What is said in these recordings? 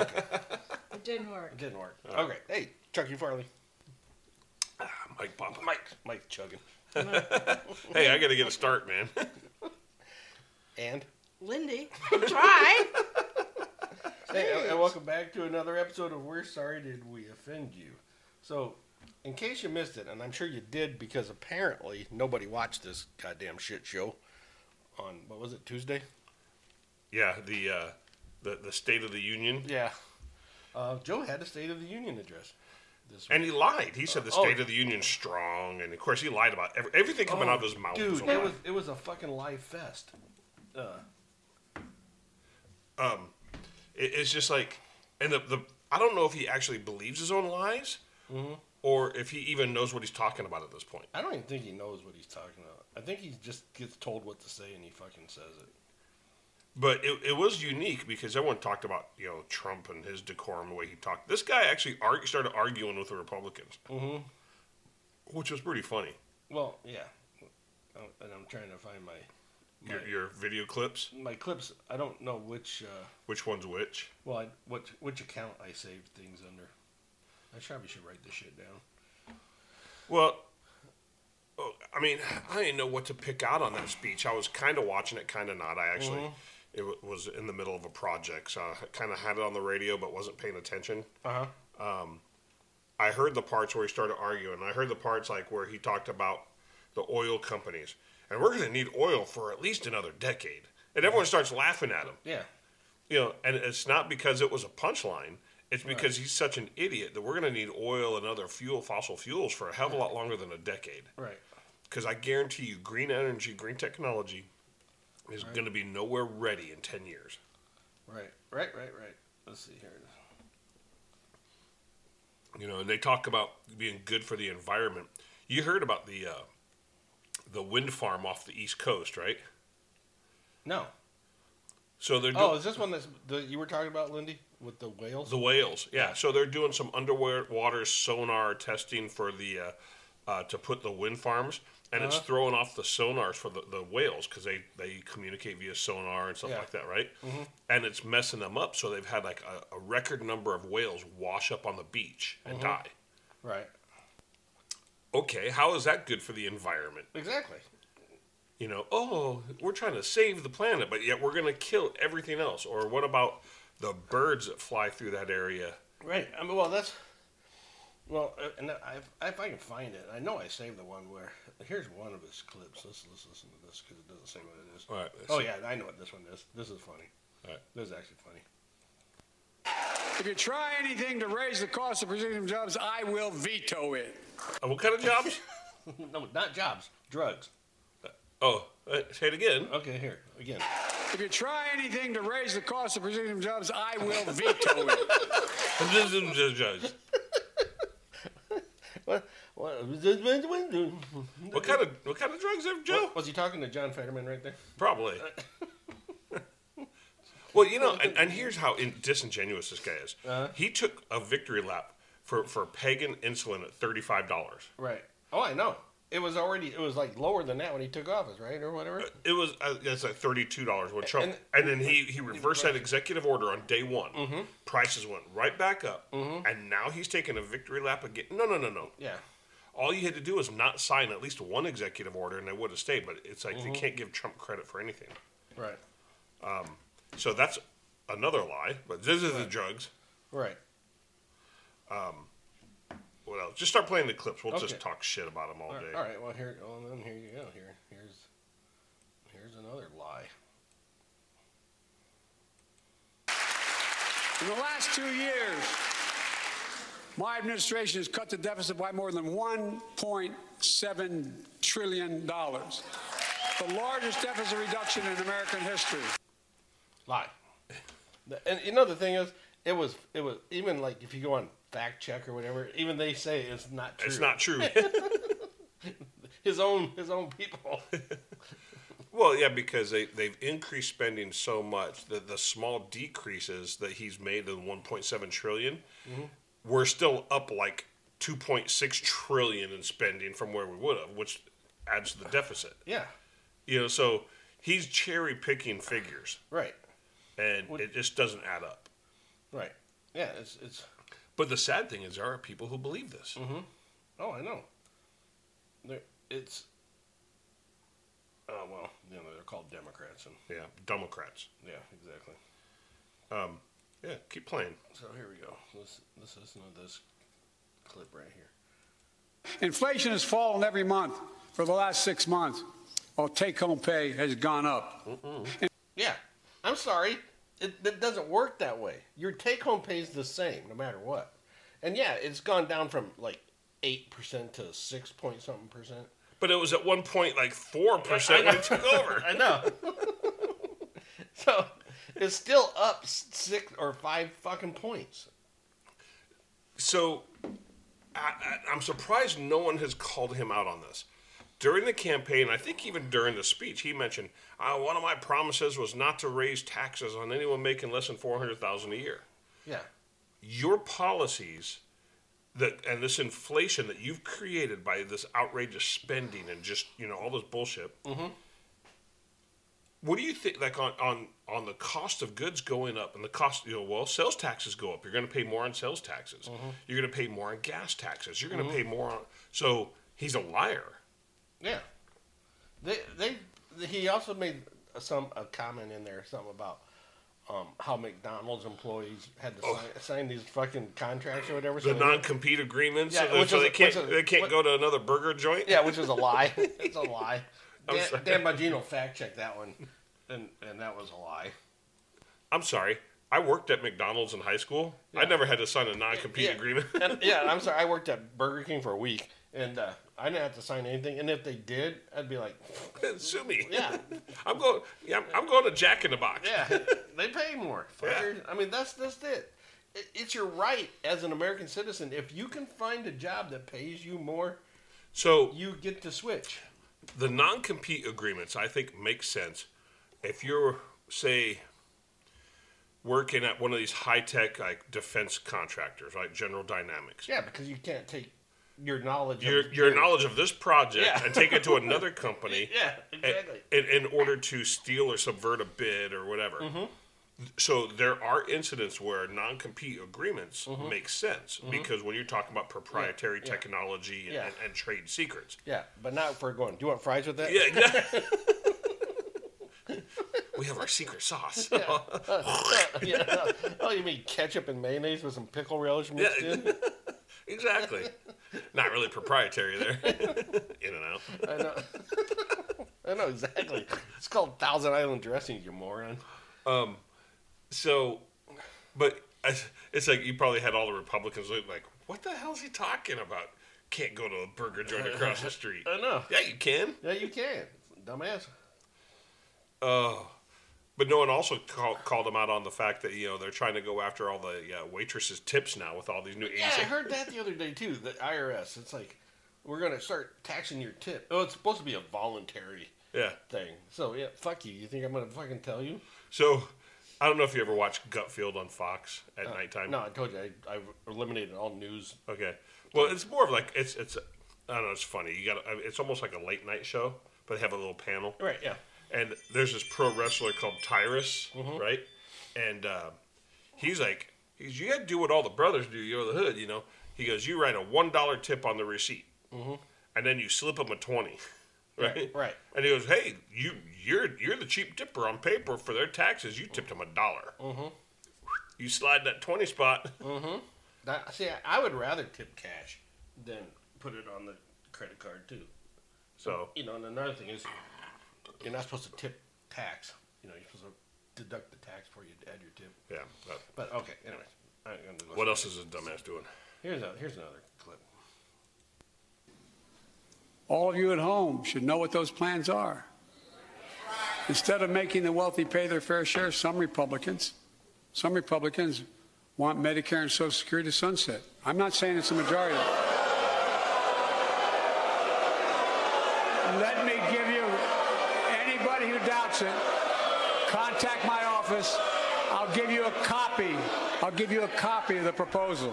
It didn't work. It didn't work. Okay. Hey, Chucky Farley. Mike Papa. Mike. Mike chugging. Hey, I got to get a start, man. And Lindy, try. hey, and- and welcome back to another episode of We're Sorry Did We Offend You. So, in case you missed it, and I'm sure you did because apparently nobody watched this goddamn shit show on what was it Tuesday? yeah, the uh, the the State of the Union, Yeah. Uh, Joe had a State of the Union address. This and he lied. He said the Oh. State of the Union's strong, and of course he lied about every, everything coming Oh, out of his mouth. Dude, a it was it was a fucking live fest. Uh, um, it, it's just like, and the, the I don't know if he actually believes his own lies, Mm-hmm. or if he even knows what he's talking about at this point. I don't even think he knows what he's talking about. I think he just gets told what to say and he fucking says it. But it, it was unique because everyone talked about you know Trump and his decorum, the way he talked. This guy actually argue, started arguing with the Republicans, Mm-hmm. which was pretty funny. Well, yeah. Oh, And I'm trying to find my my, Your, your video clips, my clips. I don't know which. Uh, which one's which? well, I, which which account I saved things under. I probably should write this shit down. Well, oh, I mean, I didn't know what to pick out on that speech. I was kind of watching it, kind of not. I actually, it wa- was in the middle of a project, so I kind of had it on the radio, but wasn't paying attention. Uh huh. I heard the parts where he started arguing. I heard the parts like where he talked about the oil companies, and we're going to need oil for at least another decade. And everyone starts laughing at him, Yeah. you know. And it's not because it was a punchline. It's because he's such an idiot that we're going to need oil and other fuel, fossil fuels, for a hell of a lot longer than a decade. Right. because I guarantee you, green energy, green technology is going to be nowhere ready in 10 years. Right. Right. Right. Right. Let's see here. You know, and they talk about being good for the environment. You heard about the uh, the wind farm off the east coast, right? No. So they're Oh, doing is this one that's the you were talking about, Lindy, with the whales? the whales. Yeah, so they're doing some underwater sonar testing for the uh, uh, to put the wind farms, and it's Uh-huh. throwing off the sonars for the, the whales because they they communicate via sonar and stuff Yeah. like that, right? And it's messing them up. So they've had like a, a record number of whales wash up on the beach and die. Right. Okay, how is that good for the environment? Exactly. You know, oh, we're trying to save the planet, but yet we're going to kill everything else. Or what about the birds that fly through that area? Right. I mean, well, that's well, uh, and I, if I can find it, I know I saved the one where here's one of his clips. Let's let's listen to this because it doesn't say what it is. All right, Oh see. yeah, I know what this one is. This is funny. All right. This is actually funny. If you try anything to raise the cost of producing jobs, I will veto it. Uh, what kind of jobs? no, not jobs, drugs. oh, uh, say it again. Okay, here again. If you try anything to raise the cost of producing jobs, I will veto it. Judge. What? What? What kind of what kind of drugs have Joe? Was he talking to John Fetterman right there? Probably. well, you know, and, and here's how in, disingenuous this guy is. Uh-huh. He took a victory lap for for pagan insulin at thirty five dollars. Right. Oh, I know. It was already. It was like lower than that when he took office, right, or whatever. It was uh, it's like thirty two dollars when Trump, and, And- then he he reversed that executive order on day one. Mm-hmm. Prices went right back up, and now he's taking a victory lap again. No, no, no, no. Yeah. All you had to do was not sign at least one executive order, and they would have stayed. But it's like Mm-hmm. they can't give Trump credit for anything. Right. So that's another lie. But this is the drugs. Right. What else? Just start playing the clips. We'll Okay. just talk shit about them all All right. day. All right. Well, here. Well, then here you go. Here. Here's. Here's another lie. In the last two years, my administration has cut the deficit by more than $1.7 trillion. The largest deficit reduction in American history. Lie. The- And you know the thing is, it was it was even like if you go on fact check or whatever, even they say it's not true. It's not true. his own his own people. well, yeah, because they they've increased spending so much that the small decreases that he's made in 1.7 trillion, Mm-hmm. We're still up like 2.6 trillion in spending from where we would have, which adds to the deficit. yeah. You know, so he's cherry picking figures, Right. and it just doesn't add up. Right. Yeah, it's it's. But the sad thing is, there are people who believe this. Mhm. Oh, I know. There, it's. Oh well, you know they're called Democrats, and Yeah, Democrats. yeah, exactly. Um, yeah, keep playing. So here we go. Let's let's listen to this clip right here. Inflation has fallen every month for the last six months, while take-home pay has gone up. Yeah, I'm sorry. It, it doesn't work that way. Your take home pay is the same no matter what. And yeah, it's gone down from like eight percent to six point something percent. But it was at one point like four percent when it took over. I know. so it's still up six or five fucking points. So I, I, I'm surprised no one has called him out on this. During the campaign, I think even during the speech, he mentioned uh, one of my promises was not to raise taxes on anyone making less than four hundred thousand a year. Yeah. Your policies that and this inflation that you've created by this outrageous spending and just you know all this bullshit. Mm-hmm. What do you think, like on, on on the cost of goods going up and the cost, you know, well, sales taxes go up. You're going to pay more on sales taxes. You're going to pay more on gas taxes. You're going to pay more on. So he's a liar. Yeah. They they he also made some a comment in there something about um, how McDonald's employees had to sign, sign these fucking contracts or whatever. Oh. The so non-compete agreements, Yeah, so, which so is- they can't they can't what- go to another burger joint. Yeah, which is a lie. it's a lie. Dan, sorry. Dan Bongino fact checked that one, and and that was a lie. I'm sorry. I worked at McDonald's in high school. I never had to sign a non-compete Yeah. agreement. And, yeah, I'm sorry. I worked at Burger King for a week, and uh, I didn't have to sign anything. And if they did, I'd be like, Sue me. Yeah. I'm going. Yeah, I'm, I'm going to Jack in the Box. yeah, they pay more. Fuckers. I mean, that's that's it. It- It's your right as an American citizen. If you can find a job that pays you more, So you get to switch. The non-compete agreements, I think, make sense if you're, say, working at one of these high-tech like defense contractors, like General Dynamics. Yeah, because you can't take your knowledge. Your of your knowledge of this project Yeah. and take it to another company. Yeah, in- exactly. In, in order to steal or subvert a bid or whatever. Mm-hmm. So there are incidents where non-compete agreements Mm-hmm. make sense because when you're talking about proprietary technology and, Yeah. and, and trade secrets. Yeah, but not for going. Do you want fries with that? Yeah, exactly. we have our secret sauce. yeah. Oh, you mean ketchup and mayonnaise with some pickle relish mixed Yeah. in? exactly. Not really proprietary there. In and out. I know. I know exactly. It's called Thousand Island dressing, you moron. So, but it's like you probably had all the Republicans like, what the hell is he talking about? Can't go to a burger joint across the street. I know. Yeah, you can. Yeah, you can. Dumbass. Oh. But no one also call, called them out on the fact that you know they're trying to go after all the yeah, waitresses' tips now with all these new. Yeah, I heard that the other day too. The IRS. It's like we're gonna start taxing your tip. Oh, it's supposed to be a voluntary Yeah. thing. So yeah, fuck you. You think I'm gonna fucking tell you? So, I don't know if you ever watched Gutfeld on Fox at nighttime. Uh, No, I told you I, I've eliminated all news. Okay. Well, it's more of like it's it's. I don't know. It's funny. You got. It's almost like a late night show, but they have a little panel. Right. Yeah. and there's this pro wrestler called Tyrus, Mm-hmm. right? And uh, he's like, he's, you got to do what all the brothers do. You're the hood, you know. He goes, you write a one dollar tip on the receipt, and then you slip him a twenty, right? Mm-hmm. Right. And he goes, hey, you you're you're the cheap tipper on paper for their taxes. You tipped them a dollar. Mm-hmm. You slide that twenty spot. That, see, I, would rather tip cash than put it on the credit card too. So You know, and another thing is, you're not supposed to tip tax. You know, you're supposed to deduct the tax before you add your tip. yeah. But But okay, anyways. I ain't gonna do what else is this dumbass doing? Here's a, here's another clip. All of you at home should know what those plans are. Instead of making the wealthy pay their fair share, some Republicans, some Republicans want Medicare and Social Security to sunset. I'm not saying it's a majority. Let me give you anybody who doubts it, contact my office. I'll give you a copy. I'll give you a copy of the proposal.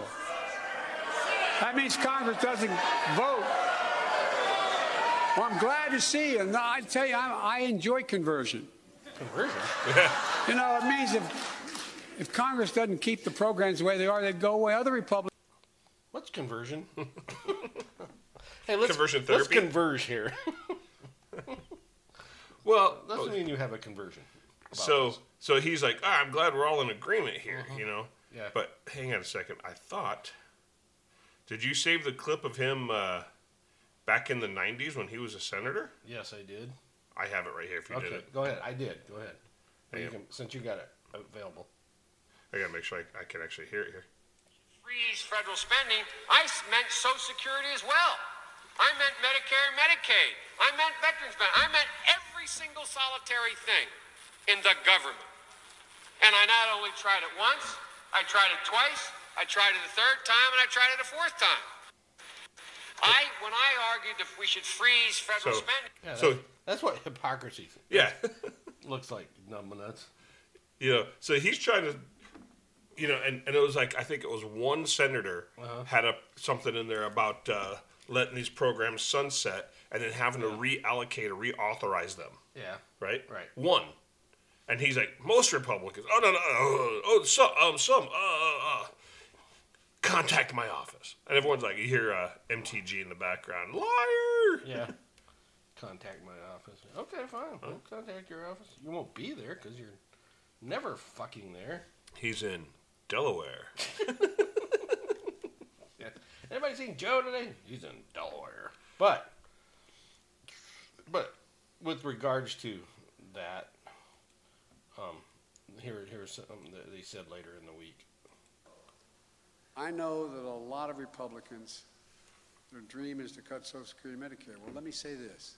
That means Congress doesn't vote. Well, I'm glad to see you. No, I tell you, I, I enjoy conversion. Conversion? You know, it means if if Congress doesn't keep the programs the way they are, they'd go away. Other Republicans. What's conversion? hey, let's Conversion Let's converge here. Well, Doesn't mean you have a conversion. so this. so he's like, "Ah, I'm glad we're all in agreement here, you know. Yeah. But hang on a second. I thought, did you save the clip of him uh, back in the '90s when he was a senator? yes, I did. I have it right here. If you did Okay, it, go ahead. I did. Go ahead. Yeah. You can, since you got it available. I gotta make sure I, I can actually hear it here. freeze federal spending, I meant Social Security as well. I meant Medicare and Medicaid. I meant veterans benefits. I meant every single solitary thing in the government. And I not only tried it once, I tried it twice, I tried it a third time, and I tried it a fourth time. I, when I argued that we should freeze federal So- spending, Yeah, So- that's, that's what hypocrisy Yeah. looks like. Numb nuts. you know, so he's trying to, you know, and, and it was like I think it was one senator Uh-huh. had a something in there about uh, letting these programs sunset and then having to reallocate or reauthorize them, Yeah. right? Right. One, and he's like most Republicans. Oh no no oh, oh some um some uh, uh, uh contact my office, and everyone's like you hear uh, MTG in the background, liar. Yeah. Contact my office. Okay, fine. We'll contact your office. You won't be there because you're never fucking there. He's in Delaware. Yeah. Anybody seen Joe today? He's in Delaware. But, but with regards to that, um, here here's something that they said later in the week. I know that a lot of Republicans, their dream is to cut Social Security and Medicare. Well, let me say this.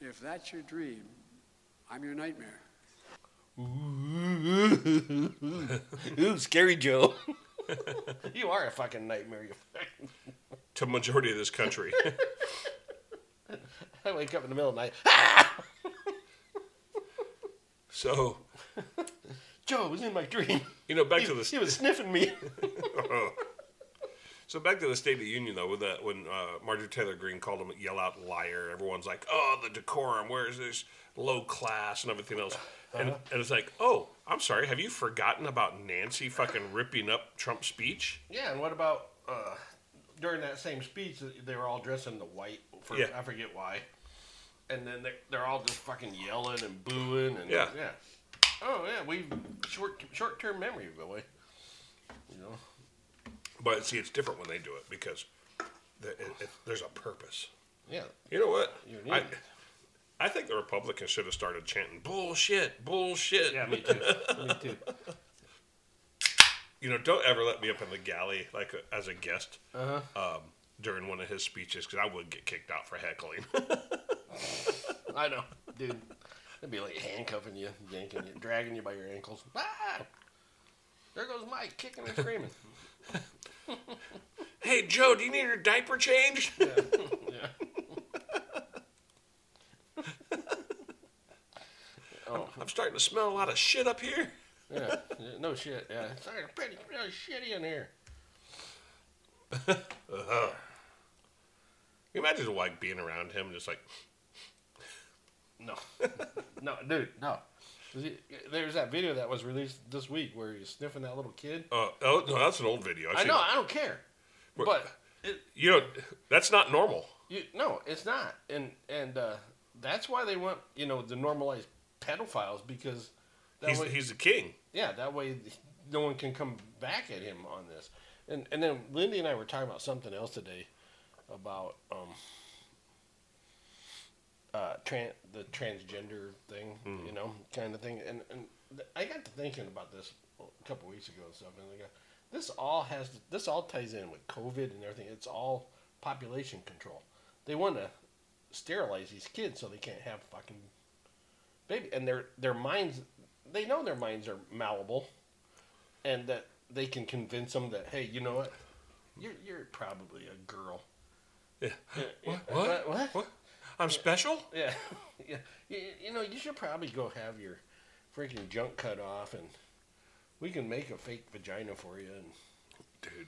If that's your dream, I'm your nightmare. Ooh, scary Joe. you are a fucking nightmare. You fucking. To majority of this country, I wake up in the middle of the night. so Joe was in my dream. you know back He, to the he was sniffing me. So back to the State of the Union though, with that when uh, Marjorie Taylor Greene called him a yell out liar, everyone's like, "Oh, the decorum. Where is this low class and everything else?" And, Uh-huh. and it's like, "Oh, I'm sorry. Have you forgotten about Nancy fucking ripping up Trump's speech?" Yeah, and what about uh, during that same speech? They were all dressed in the white for Yeah. I forget why, and then they're, they're all just fucking yelling and booing and Yeah. yeah. Oh yeah, we short short term memory boy. You know. But see, it's different when they do it because the, it, it, there's a purpose. Yeah. You know what? You I, need- I think the Republicans should have started chanting bullshit, bullshit. Yeah, me too. me too. You know, don't ever let me up in the galley like a, as a guest Uh huh. um, during one of his speeches because I would get kicked out for heckling. I know, dude. They'd be like handcuffing you, yanking you, dragging you by your ankles. Ah! There goes Mike, kicking and screaming. hey, Joe, do you need your diaper changed? Yeah. oh, I'm starting to smell a lot of shit up here. yeah. yeah, No shit. Yeah. It's like pretty really shitty in here. Can you imagine like being around him, just like No. no, dude, no. There's that video that was released this week where he's sniffing that little kid. uh, oh no, that's an old video. I've I know, it. I don't care. What- But it, You know, that's not normal. you, no, it's not. And and uh, that's why they want, you know, the normalized pedophiles because He's way, he's the king. yeah, that way no one can come back at him on this. And and then Lindy and I were talking about something else today about um uh tran- the transgender thing, you know, kind of thing. And and th- I got to thinking about this a couple weeks ago and stuff, and I go, this all has this all ties in with COVID and everything. It's all population control. They want to sterilize these kids so they can't have fucking baby, and their their minds they know their minds are malleable, and that they can convince them that hey, you know what, you're you're probably a girl. Yeah. Yeah, What? What? What? What? I'm special. Yeah, yeah. You, you know, you should probably go have your freaking junk cut off, and we can make a fake vagina for you. And Dude.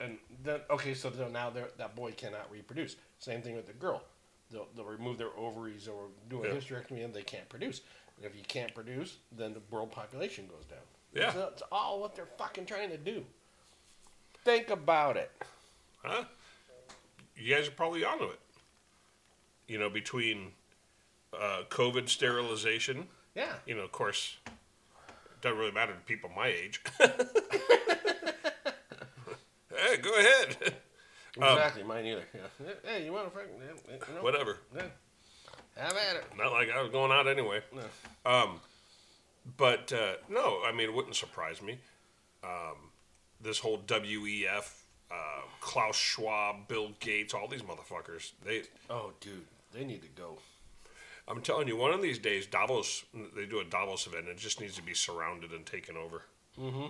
and then okay, so now that boy cannot reproduce. Same thing with the girl. They'll, they'll remove their ovaries or do a Yeah. hysterectomy, and they can't produce. And if you can't produce, then the world population goes down. Yeah. That's all what they're fucking trying to do. Think about it. Huh? You guys are probably onto it. You know, between uh, COVID sterilization, Yeah. you know, of course, it doesn't really matter to people my age. hey, go ahead. Exactly. Mine either. Yeah. Hey, you want to fucking you know, Whatever. Yeah. Have at it. Not like I was going out anyway. No. Um, but uh, no, I mean, it wouldn't surprise me. Um, this whole WEF, uh, Klaus Schwab, Bill Gates, all these motherfuckers. They, Oh, dude, they need to go. I'm telling you, one of these days, Davos, they do a Davos event. And it just needs to be surrounded and taken over. Mm-hmm.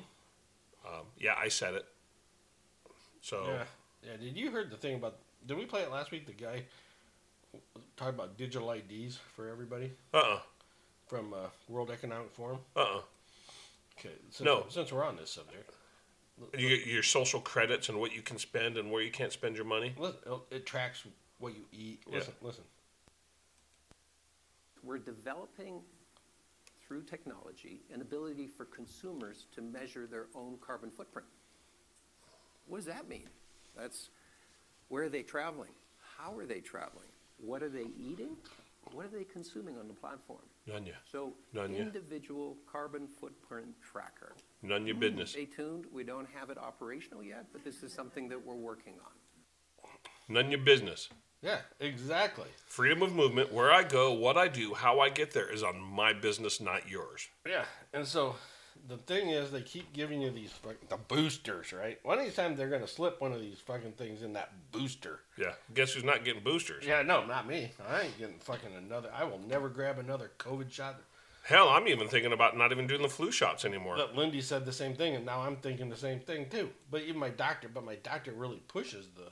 Um, yeah, I said it. So Yeah. Yeah. Did you heard the thing about? Did we play it last week? The guy talked about digital IDs for everybody uh, uh from uh, World Economic Forum. uh, uh Okay. Since, No. Since we're on this subject, You get your social credits and what you can spend and where you can't spend your money. listen, it tracks what you eat. Yeah. Listen. We're developing through technology an ability for consumers to measure their own carbon footprint. What does that mean? That's where are they traveling? How are they traveling? What are they eating? What are they consuming on the platform? None ya. So, None, yeah. individual carbon footprint tracker. None your business. Stay tuned. We don't have it operational yet, but this is something that we're working on. None your business. Yeah. Exactly. Freedom of movement, where I go, what I do, how I get there is on my business, not yours. Yeah, and so the thing is, they keep giving you these the boosters, right? One of these times they're gonna slip one of these fucking things in that booster. Yeah. Guess who's not getting boosters? Yeah, no, not me. I ain't getting fucking another. I will never grab another COVID shot. Hell, I'm even thinking about not even doing the flu shots anymore. But Lindy said the same thing, and now I'm thinking the same thing too. But even my doctor, but my doctor really pushes the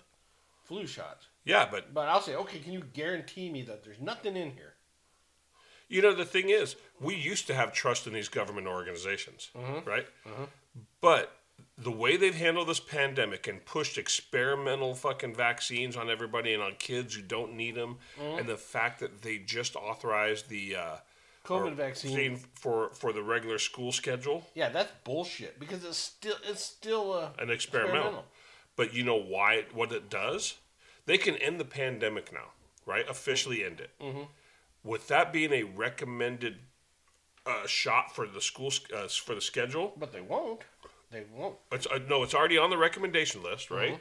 flu shots. Yeah, but But I'll say, okay, can you guarantee me that there's nothing in here? you know the thing is, we used to have trust in these government organizations, Mm-hmm. right? But the way they've handled this pandemic and pushed experimental fucking vaccines on everybody and on kids who don't need them, Mm-hmm. and the fact that they just authorized the uh, COVID vaccine. for for the regular school schedule, Yeah, that's bullshit because it's still it's still uh, an experimental. But you know why? What it does? They can end the pandemic now, right? Officially end it. Mm-hmm. With that being a recommended uh, shot for the school uh, for the schedule, But they won't. They won't. it's uh, no, it's already on the recommendation list, right?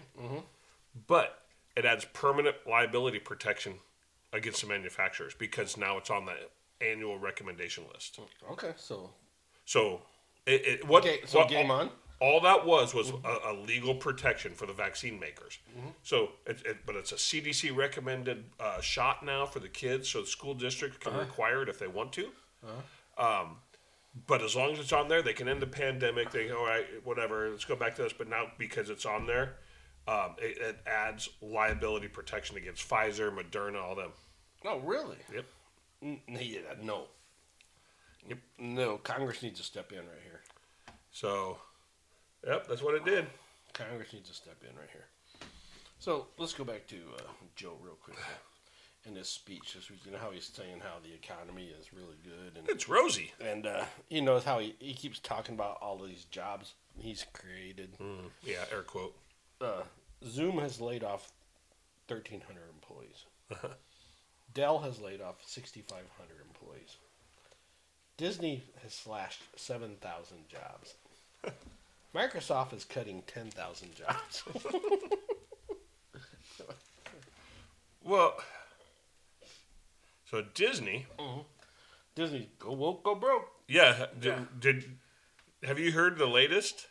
But it adds permanent liability protection against the manufacturers because now it's on the annual recommendation list. Okay, so So, it, it what? Okay, so what- game on. All that was was a, a legal protection for the vaccine makers. So, it, it, but it's a CDC recommended uh, shot now for the kids, so the school district can require it if they want to. Um, but as long as it's on there, they can end the pandemic. They go, all right, whatever. Let's go back to this. But now because it's on there, um, it, it adds liability protection against Pfizer, Moderna, all them. oh really? Yep. N- Yeah, no. Yep. No, Congress needs to step in right here. So, yep, that's what it did. Congress needs to step in right here. So let's go back to uh, Joe real quick. In his speech this week, you know how he's saying how the economy is really good, and It's rosy. and uh, he knows how he, he keeps talking about all these jobs he's created. Yeah, air quote. Uh, Zoom has laid off thirteen hundred employees. Dell has laid off sixty five hundred employees. Disney has slashed seven thousand jobs. Microsoft is cutting ten thousand jobs. Well, so Disney, mm-hmm. Disney go woke, go broke. yeah, did, did have you heard the latest?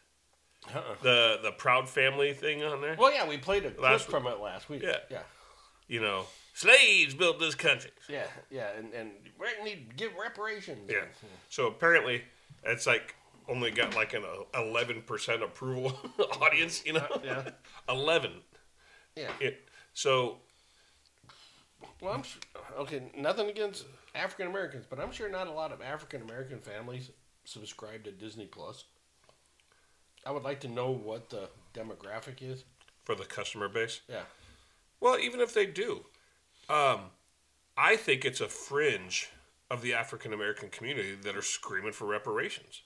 Uh-uh. The the proud family thing on there. Well, yeah, we played a clip from it last week. Yeah. yeah, You know, slaves built this country. yeah, yeah, and and we need to give reparations. Yeah. So apparently, it's like only got like an eleven percent approval audience. You know, yeah. eleven. yeah. It, so Well, I'm sure, okay. Nothing against African Americans, but I'm sure not a lot of African American families subscribe to Disney Plus. I would like to know what the demographic is. for the customer base. Yeah. Well, even if they do, um, I think it's a fringe of the African American community that are screaming for reparations.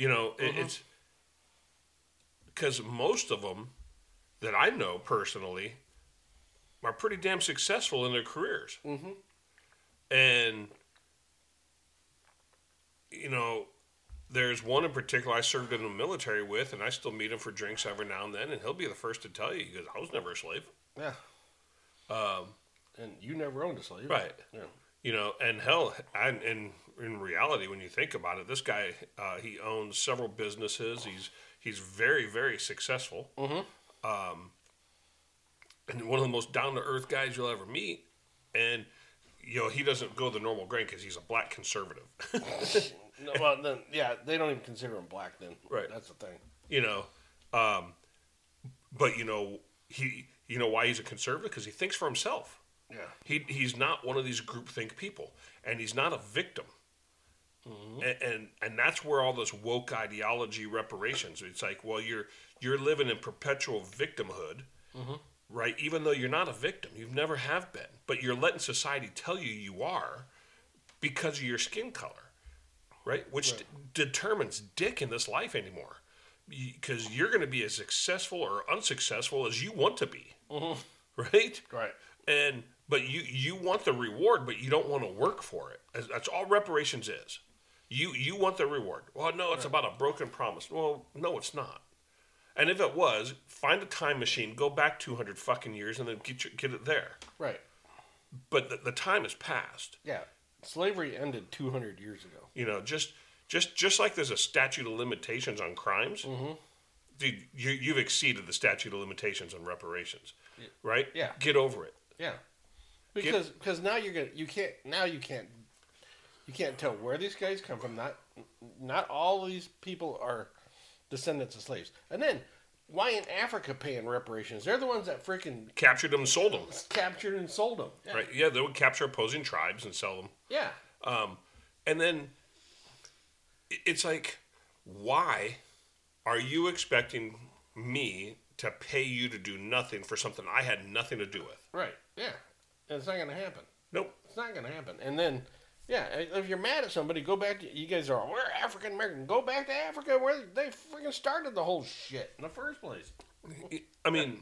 You know, it, it's because most of them that I know personally are pretty damn successful in their careers. Mm-hmm. And, you know, there's one in particular I served in the military with, and I still meet him for drinks every now and then, and he'll be the first to tell you, he goes, I was never a slave. Yeah. Um, And you never owned a slave. Right. Yeah. you know, and hell, and, and in reality, when you think about it, this guy uh, he owns several businesses. He's he's very very successful. Mm-hmm. Um, and one of the most down to earth guys you'll ever meet. And you know, he doesn't go the normal grain because he's a black conservative. No, well, then, yeah, they don't even consider him black then. Right. That's the thing. you know, um, but you know he you know why he's a conservative because he thinks for himself. Yeah. He he's not one of these groupthink people, and he's not a victim. Mm-hmm. And, and and that's where all this woke ideology reparations. It's like, well, you're you're living in perpetual victimhood, mm-hmm. right? Even though you're not a victim, you've never have been, but you're letting society tell you you are because of your skin color, right? Which d- determines dick in this life anymore, because you're going to be as successful or unsuccessful as you want to be, mm-hmm. right? Right. and but you you want the reward but you don't want to work for it that's all reparations is you you want the reward well no it's about a broken promise well no it's not and if it was find a time machine go back 200 fucking years and then get your, get it there Right. but the, the time has passed Yeah. Slavery ended 200 years ago. you know just just just like there's a statute of limitations on crimes mm-hmm. dude you, you've exceeded the statute of limitations on reparations right Yeah. get over it Yeah. Because because now you're gonna you can't now you can't you can't tell where these guys come from. Not not all these people are descendants of slaves. And then why in Africa paying reparations? They're the ones that freaking captured them and sold them captured and sold them. Yeah. Right. Yeah, they would capture opposing tribes and sell them. Yeah. Um, and then it's like, why are you expecting me to pay you to do nothing for something I had nothing to do with? Right. Yeah. And it's not gonna happen. Nope. It's not gonna happen. And then, yeah, if you're mad at somebody, go back to you guys are we're African American. Go back to Africa where they freaking started the whole shit in the first place. I mean,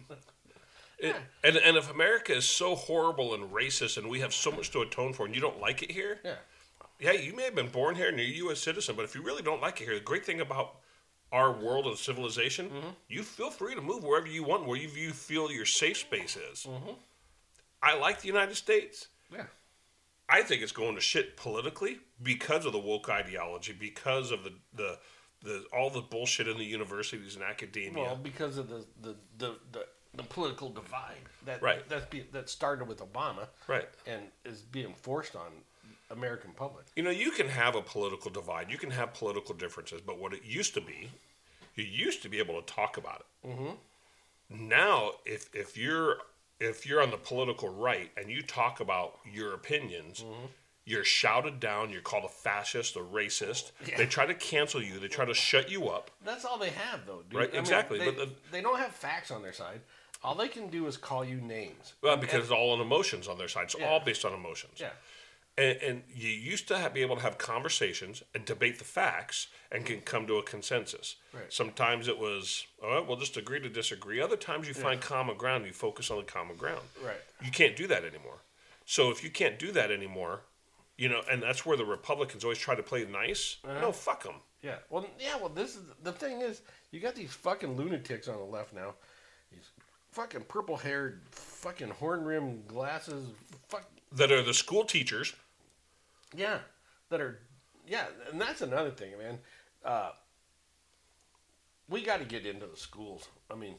it, and and if America is so horrible and racist, and we have so much to atone for, and you don't like it here, Yeah. yeah, you may have been born here and you're a U.S. citizen, but if you really don't like it here, the great thing about our world and civilization, mm-hmm. you feel free to move wherever you want, where you, you feel your safe space is. Mm-hmm. I like the United States. Yeah. I think it's going to shit politically because of the woke ideology, because of the the, the all the bullshit in the universities and academia. Well, because of the the, the, the, the political divide that Right. that's be, that started with Obama, Right. and is being forced on American public. You know, you can have a political divide, you can have political differences, but what it used to be, you used to be able to talk about it. Mm-hmm. Now, if if you're if you're on the political right and you talk about your opinions, mm-hmm. you're shouted down. You're called a fascist, a racist. They try to cancel you. They try to shut you up. That's all they have, though. Dude. Right, I mean, exactly, they, but the- they don't have facts on their side. All they can do is call you names. Well, because it's all on emotions on their side. It's Yeah. all based on emotions. Yeah. And, and you used to have, be able to have conversations and debate the facts and can come to a consensus. Right. Sometimes it was, all right, we'll just agree to disagree. Other times you find common ground, you focus on the common ground. Right. You can't do that anymore. So if you can't do that anymore, you know, and that's where the Republicans always try to play nice. Uh-huh. No, fuck them. Yeah. Well, yeah. Well, this is the thing is you got these fucking lunatics on the left now. These fucking purple-haired, fucking horn-rimmed glasses. Fuck. That are the school teachers. Yeah. That are. Yeah, and that's another thing, man. Uh, we got to get into the schools. I mean,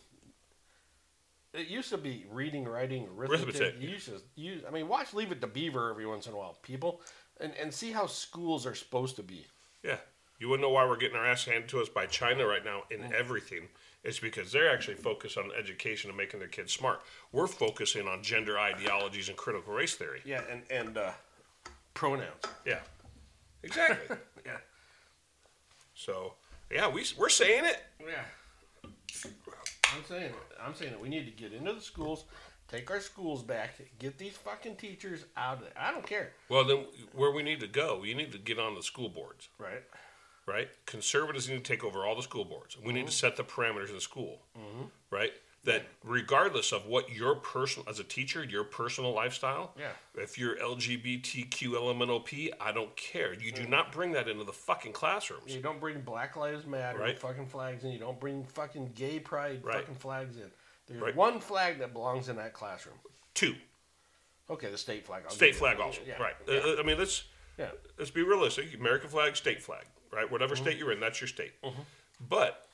it used to be reading, writing, arithmetic. Arithmetic. You used to use. I mean, watch Leave It to Beaver every once in a while, people, and and see how schools are supposed to be. Yeah. You wouldn't know why we're getting our ass handed to us by China right now in everything. It's because they're actually focused on education and making their kids smart. We're focusing on gender ideologies and critical race theory. Yeah, and and uh, pronouns. Yeah. Exactly. Yeah. so, yeah, we, we're saying it. Yeah. I'm saying it. I'm saying it. We need to get into the schools, take our schools back, get these fucking teachers out of there. I don't care. Well, then where we need to go, you need to get on the school boards, Right. right? Conservatives need to take over all the school boards. We need to mm-hmm. set the parameters of the school, mm-hmm. right? That regardless of what your personal, as a teacher, your personal lifestyle, Yeah. if you're LGBTQ LMNOP, I don't care. You do not bring that into the fucking classrooms. You don't bring Black Lives Matter Right. fucking flags in. You don't bring fucking gay pride Right. fucking flags in. There's Right. one flag that belongs in that classroom. Two, Okay, the state flag. I'll state flag also, Yeah, right? Yeah. Uh, I mean, let's yeah. let's be realistic. American flag, state flag, right? Whatever Mm-hmm. state you're in, that's your state. But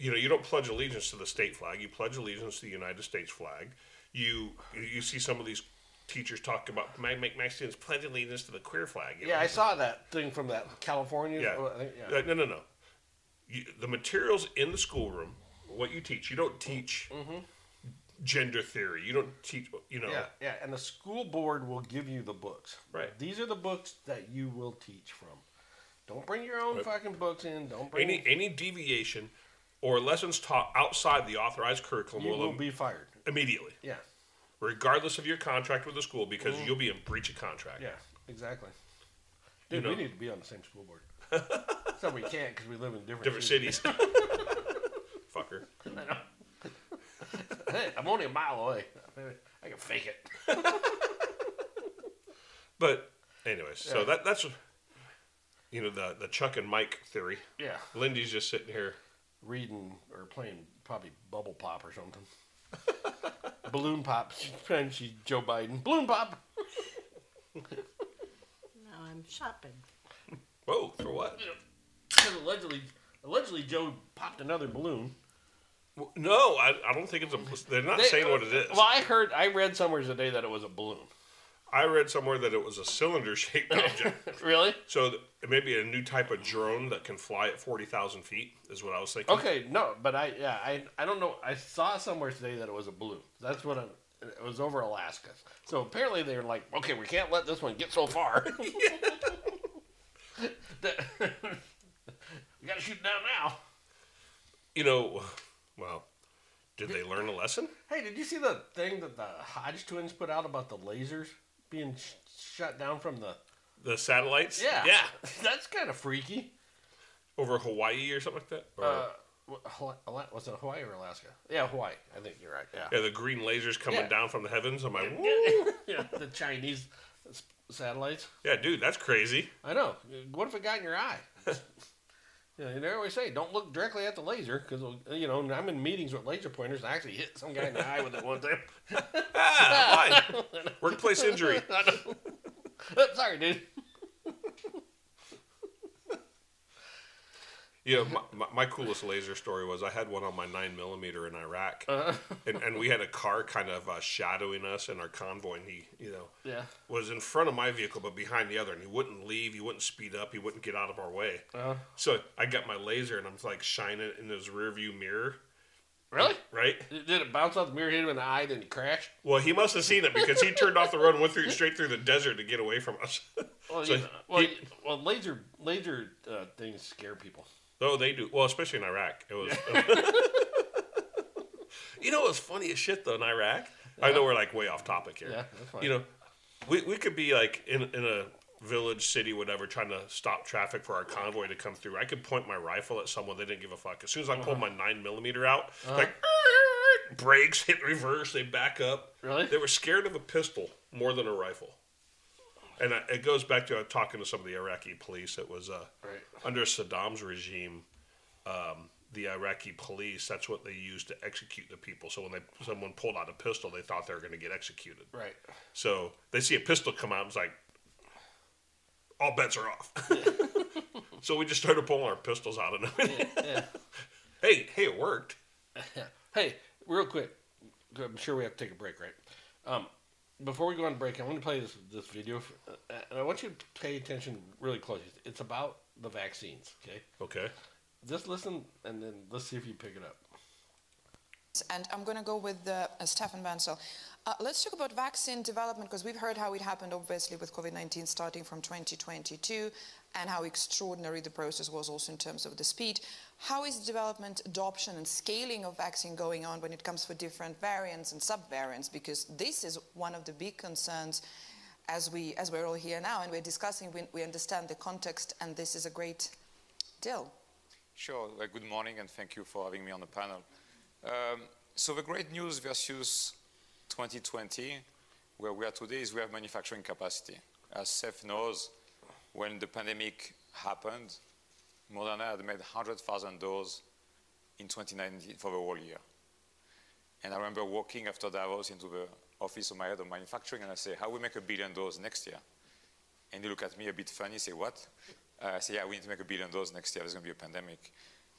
you know, you don't pledge allegiance to the state flag. You pledge allegiance to the United States flag. You you see some of these teachers talk about "May- make my students pledge allegiance to the queer flag. you Yeah, know? I saw that thing from that California. Yeah. oh, I think- yeah. Uh, No, no, no. You, the materials in the schoolroom, what you teach, you don't teach gender theory. You don't teach, you know. Mm-hmm. Yeah, yeah, and the school board will give you the books. Right. These are the books that you will teach from. Don't bring your own Right. fucking books in. Don't bring. Any any deviation or lessons taught outside the authorized curriculum you will, will be fired. immediately, Yeah, regardless of your contract with the school, because mm-hmm. you'll be in breach of contract. Yeah, exactly. You Dude, know- we need to be on the same school board. so we can't because we live in different Different cities. Fucker. hey, I'm only a mile away. I can fake it. But anyways, so that that's you know the the Chuck and Mike theory. Yeah, Lindy's just sitting here. Reading or playing probably bubble pop or something. Balloon pop. She's trying. She's Joe Biden. Balloon pop. Now I'm shopping. Whoa, for what? Because allegedly, allegedly Joe popped another balloon. No, I, I don't think it's a. They're not They- saying what it is. Well, I heard, I read somewhere today that it was a balloon. I read somewhere that it was a cylinder-shaped object. Really? so th- it may be a new type of drone that can fly at forty thousand feet. Is what I was thinking. Okay, no, but I, yeah, I, I don't know. I saw somewhere today that it was a balloon. That's what I, it was over Alaska. So apparently they were like, okay, we can't let this one get so far. That- we gotta shoot it down now. You know, well, did they learn a lesson? Hey, did you see the thing that the Hodge twins put out about the lasers being sh- shut down from the? The satellites? Yeah, Yeah. that's kind of freaky. Over Hawaii or something like that? Or, Uh, was it Hawaii or Alaska? Yeah, Hawaii. I think you're right. Yeah. yeah, the green lasers coming Yeah. down from the heavens. I'm like, yeah, the Chinese satellites. yeah, dude, that's crazy. I know. What if it got in your eye? know, they always say don't look directly at the laser because you know I'm in meetings with laser pointers. I actually hit some guy in the eye with it one time. Ah, why? Workplace injury. Sorry, dude. You know, my, my, my coolest laser story was I had one on my nine millimeter in Iraq, and, and we had a car kind of uh, shadowing us in our convoy, and he, you know, Yeah. was in front of my vehicle but behind the other, and he wouldn't leave, he wouldn't speed up, he wouldn't get out of our way. Uh, So I got my laser and I'm like shining it in his rearview mirror, really? right? Did it bounce off the mirror, hit him in the eye, then he crashed? Well, he must have seen it because he turned off the road and went through straight through the desert to get away from us. Well, So you know, well, he- well, laser laser uh, things scare people. Oh, they do. Well, especially in Iraq, it was. you know what's funny as shit though in Iraq? I know we're like way off topic here. Yeah, that's fine. You know, we we could be like in in a village, city, whatever, trying to stop traffic for our convoy to come through. I could point my rifle at someone; they didn't give a fuck. As soon as I pulled Uh-huh. my nine millimeter out, like brakes, hit reverse, they back up. Really? They were scared of a pistol more than a rifle. And I, it goes back to uh, talking to some of the Iraqi police. It was uh, Right. under Saddam's regime, um, the Iraqi police. That's what they used to execute the people. So when they someone pulled out a pistol, they thought they were going to get executed. Right. So they see a pistol come out, and it's like, all bets are off. so we just started pulling our pistols out, and Yeah. hey, hey, it worked. Hey, real quick. I'm sure we have to take a break, right? Um, before we go on break, I want to play this this video, for, uh, and I want you to pay attention really closely. It's about the vaccines. Okay, Okay. just listen, and then let's see if you pick it up. And I'm going to go with uh, Stefan Bancel. Uh, let's talk about vaccine development because we've heard how it happened, obviously, with COVID-19 starting from 2022 and how extraordinary the process was also in terms of the speed. How is development, adoption, and scaling of vaccine going on when it comes for different variants and subvariants? Because this is one of the big concerns as we as we're all here now and we're discussing. We, we understand the context, and this is a great deal. Sure. Well, good morning, and thank you for having me on the panel. Um, so the great news versus 2020, where we are today, is we have manufacturing capacity. As Seth knows, when the pandemic happened, Moderna had made 100,000 doses in 2019 for the whole year. And I remember walking after Davos into the office of my head of manufacturing, and I say, how we make a billion doses next year? And you look at me a bit funny, say, what? Uh, I say, yeah, we need to make a billion doses next year. There's going to be a pandemic.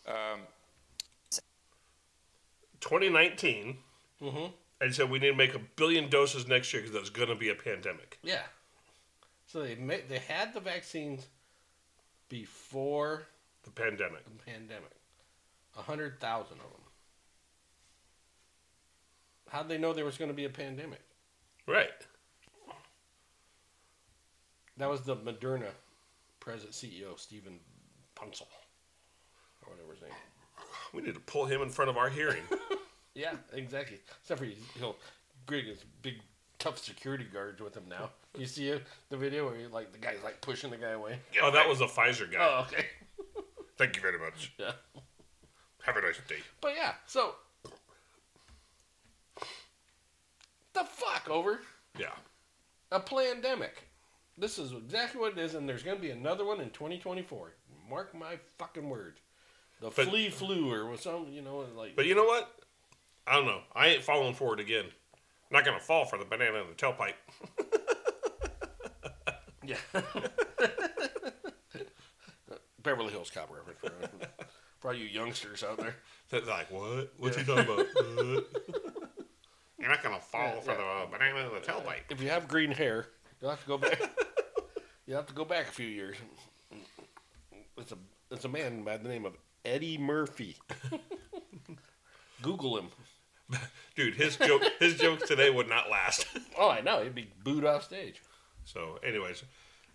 Um, 2019, Mm-hmm. and said we need to make a billion doses next year because there's going to be a pandemic. Yeah. So they made, they had the vaccines before The pandemic. the pandemic. A hundred thousand of them. How'd they know there was going to be a pandemic? Right. That was the Moderna president CEO Stephen Punsel, or whatever his name. We need to pull him in front of our hearing. Yeah, exactly. Except for he's, he'll Greg his big tough security guards with him now. You see the video where he, like the guy's like pushing the guy away. oh, that was a Pfizer guy. Oh, okay. Thank you very much. Yeah. Have a nice day. But yeah, so the fuck over Yeah. a pandemic. This is exactly what it is, and there's going to be another one in 2024. Mark my fucking word. The But- flea flu or some, you know, like But you know what? I don't know. I ain't falling for it again. Not going to fall for the banana in the tailpipe. yeah. Beverly Hills Cop reference for, for all you youngsters out there. They're like, what? What you talking about? You're not going to fall for the uh, banana in the tailpipe. If you have green hair, you'll have to go back. you have to go back a few years. It's a it's a man by the name of Eddie Murphy. Google him. Dude, his joke, his jokes today would not last. Oh, I know. He'd be booed off stage. So, anyways,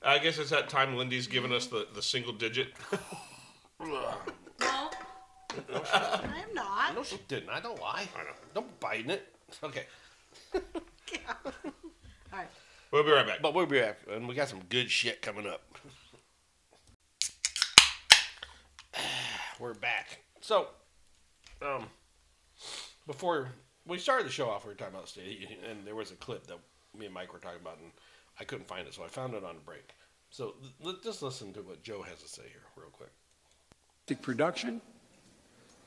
I guess it's that time Lindy's giving us the, the single digit. No, I am not. No, she didn't. I don't lie. I know. Don't bite in it. Okay. All right. We'll be right back. But we'll be back, and we got some good shit coming up. We're back. So, um, before we started the show off, we were talking about the state, of the Union, and there was a clip that me and Mike were talking about, and I couldn't find it, so I found it on a break. So l- just listen to what Joe has to say here, real quick. production.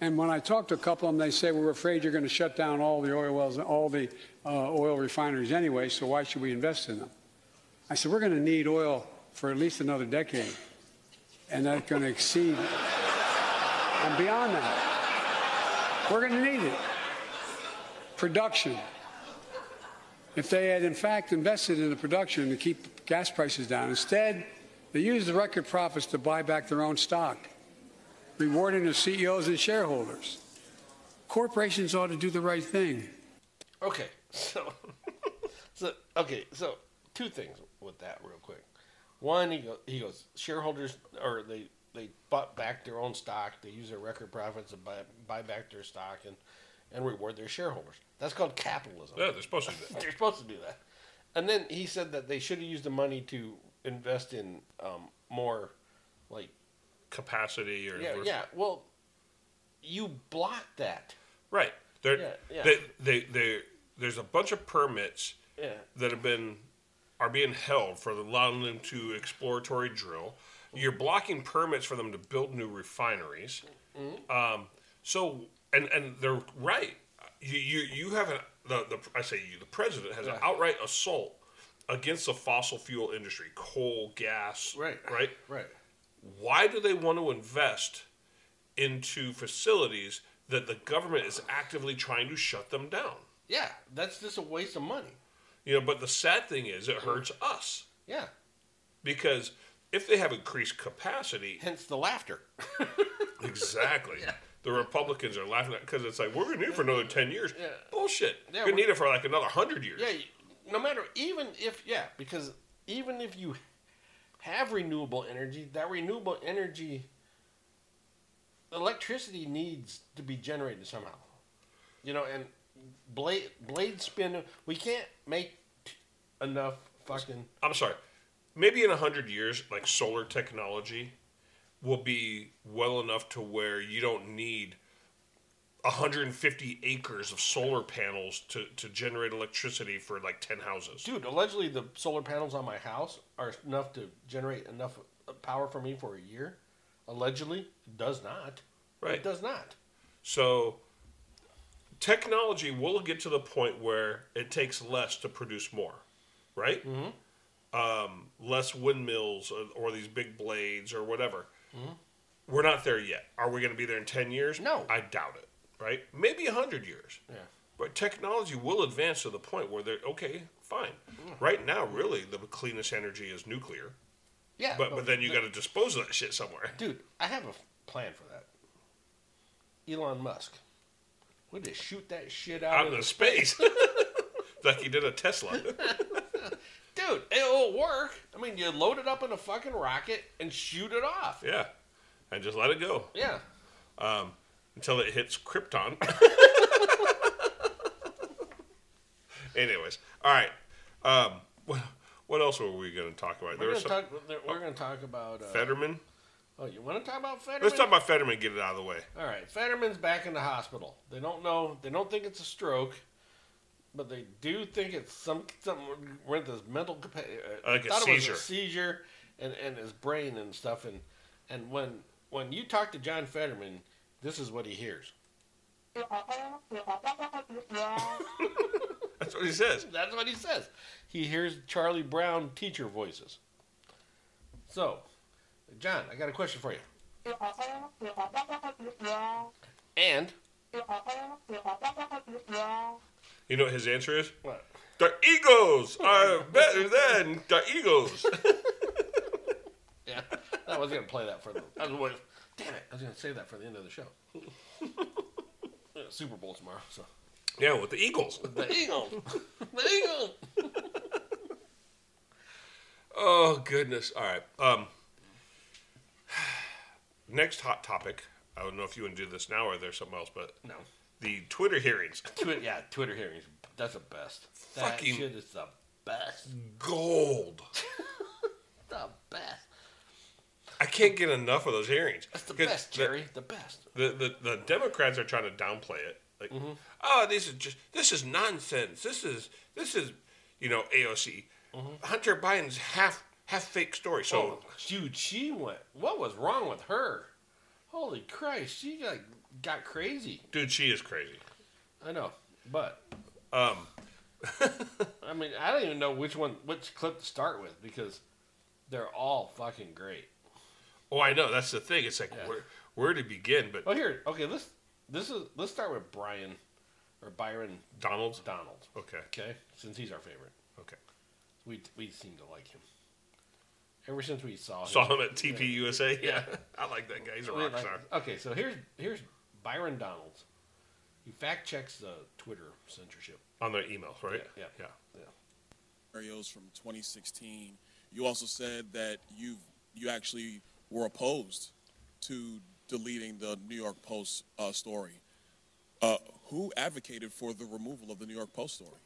And when I talk to a couple of them, they say, we're afraid you're going to shut down all the oil wells, all the uh, oil refineries anyway, so why should we invest in them? I said, we're going to need oil for at least another decade. And that's going to exceed and beyond that. We're going to need it. Production. If they had, in fact, invested in the production to keep gas prices down, instead, they used the record profits to buy back their own stock rewarding the CEOs and shareholders. Corporations ought to do the right thing. Okay, so, so okay, so two things with that real quick. One, he goes, he goes, shareholders or they they bought back their own stock. They use their record profits to buy buy back their stock and and reward their shareholders. That's called capitalism. Yeah, they're supposed to do that. They're supposed to do that. And then he said that they should have used the money to invest in um, more, like Capacity or yeah yeah. Well, you block that. right. They're, Yeah, yeah. They, they, they, there's a bunch of permits Yeah. that have been are being held for allowing them to exploratory drill. You're blocking permits for them to build new refineries. Um, so and and they're right. You you, you have an the, the I say you the president has an outright assault against the fossil fuel industry, coal, gas, Right. right. Right. Why do they want to invest into facilities that the government is actively trying to shut them down? Yeah, that's just a waste of money. You know, but the sad thing is, it hurts us Yeah. because if they have increased capacity, Hence the laughter. exactly, the Republicans are laughing at because it's like we're gonna need it for another ten years. Yeah. Bullshit. Yeah, we're gonna need it for like another hundred years. Yeah, no matter even if yeah, because even if you have renewable energy, that renewable energy electricity needs to be generated somehow. You know, and blade blade spin we can't make t- enough fucking I'm sorry. Maybe in a hundred years, like solar technology will be well enough to where you don't need 150 acres of solar panels to, to generate electricity for like 10 houses. Dude, allegedly the solar panels on my house are enough to generate enough power for me for a year. Allegedly, it does not. Right. It does not. So technology will get to the point where it takes less to produce more, right? Mm-hmm. Um, less windmills or, or these big blades or whatever. Mm-hmm. We're not there yet. Are we going to be there in 10 years? No. I doubt it, right? Maybe 100 years. Yeah. But technology will advance to the point where they're, okay, fine. Mm. Right now, really, the cleanest energy is nuclear. Yeah. But, but then you got to dispose of that shit somewhere. Dude, I have a plan for that. Elon Musk. We just shoot that shit out, Out into space. like he did a Tesla. Dude, it'll work. I mean, you load it up in a fucking rocket and shoot it off. yeah. And just let it go. Yeah. um, until it hits Krypton. Anyways, all right. Um, what, what else were we going to talk about? We're gonna some, talk. We're gonna talk about uh, Fetterman. Oh, you want to talk about Fetterman? Let's talk about Fetterman. Get it out of the way. All right, Fetterman's back in the hospital. They don't know. They don't think it's a stroke, but they do think it's some something with his mental capacity. Uh, like a thought it was a seizure, and and his brain and stuff. And and when when you talk to John Fetterman, this is what he hears. That's what he says. That's what he says. He hears Charlie Brown teacher voices. So, John, I got a question for you. And You know what his answer is? what? The Eagles are better than the Eagles. Yeah, I was gonna play that for the. I was, wait- damn it! I was gonna save that for the end of the show. Super Bowl tomorrow, so yeah, with the Eagles. the Eagles, the Eagles. Oh goodness! All right. Um, next hot topic. I don't know if you want to do this now or there's something else, but No, the Twitter hearings. Twitter, yeah, Twitter hearings. That's the best. That shit is the best. Gold. The best. I can't get enough of those hearings. That's the best, Jerry. The best. The, the the Democrats are trying to downplay it. Like, Mm-hmm. oh, this is just this is nonsense. This is this is you know AOC. Hunter Biden's half half fake story. So Mm-hmm. Oh, dude, she went. What was wrong with her? Holy Christ, she got got crazy. dude, she is crazy. I know, but Um, I mean, I don't even know which one, which clip to start with because they're all fucking great. oh, I know that's the thing. It's like Yeah. where where to begin? But Oh, here, okay, let's this is let's start with Brian or Byron Donald. Donald. Okay. Okay, since he's our favorite, Okay. we we seem to like him. Ever since we saw him, Saw him at TP USA. Yeah. Yeah. I like that guy. He's a rock like- star. okay, so here's here's Byron Donald. He fact checks the Twitter censorship. On their emails, right? Yeah, Yeah. Yeah. Scenarios from 2016. You also said that you you actually were opposed to deleting the New York Post uh, story. Uh, who advocated for the removal of the New York Post story?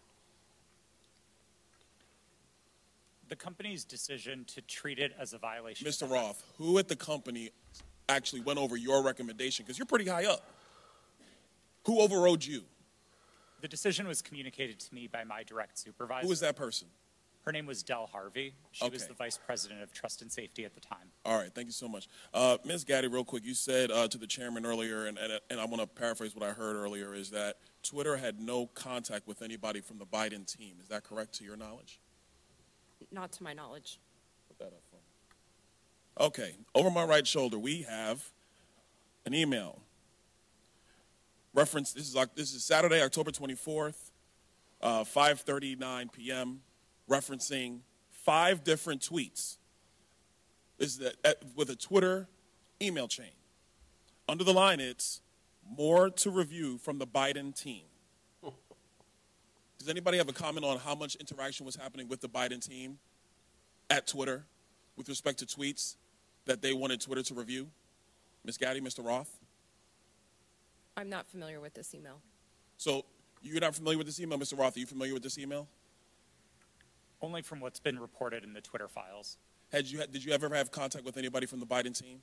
the company's decision to treat it as a violation. Mr. Roth, who at the company actually went over your recommendation? Because you're pretty high up. Who overrode you? The decision was communicated to me by my direct supervisor. Who was that person? Her name was Del Harvey. She was the vice president of trust and safety at the time. All right, thank you so much. Uh, Ms. Gadde, real quick, you said uh, to the chairman earlier, and, and, and I want to paraphrase what I heard earlier, is that Twitter had no contact with anybody from the Biden team. Is that correct to your knowledge? Not to my knowledge. Put that up for me. Okay, over my right shoulder, we have an email. Reference, this is, this is Saturday, October 24th, uh, 5.39 p.m., referencing five different tweets. Is the, uh, with a Twitter email chain. Under the line, it's more to review from the Biden team. Does anybody have a comment on how much interaction was happening with the Biden team at Twitter with respect to tweets that they wanted Twitter to review? Ms. Gadde, Mr. Roth? I'm not familiar with this email. So you're not familiar with this email, Mr. Roth? Are you familiar with this email? Only from what's been reported in the Twitter files. Had you, did you ever have contact with anybody from the Biden team?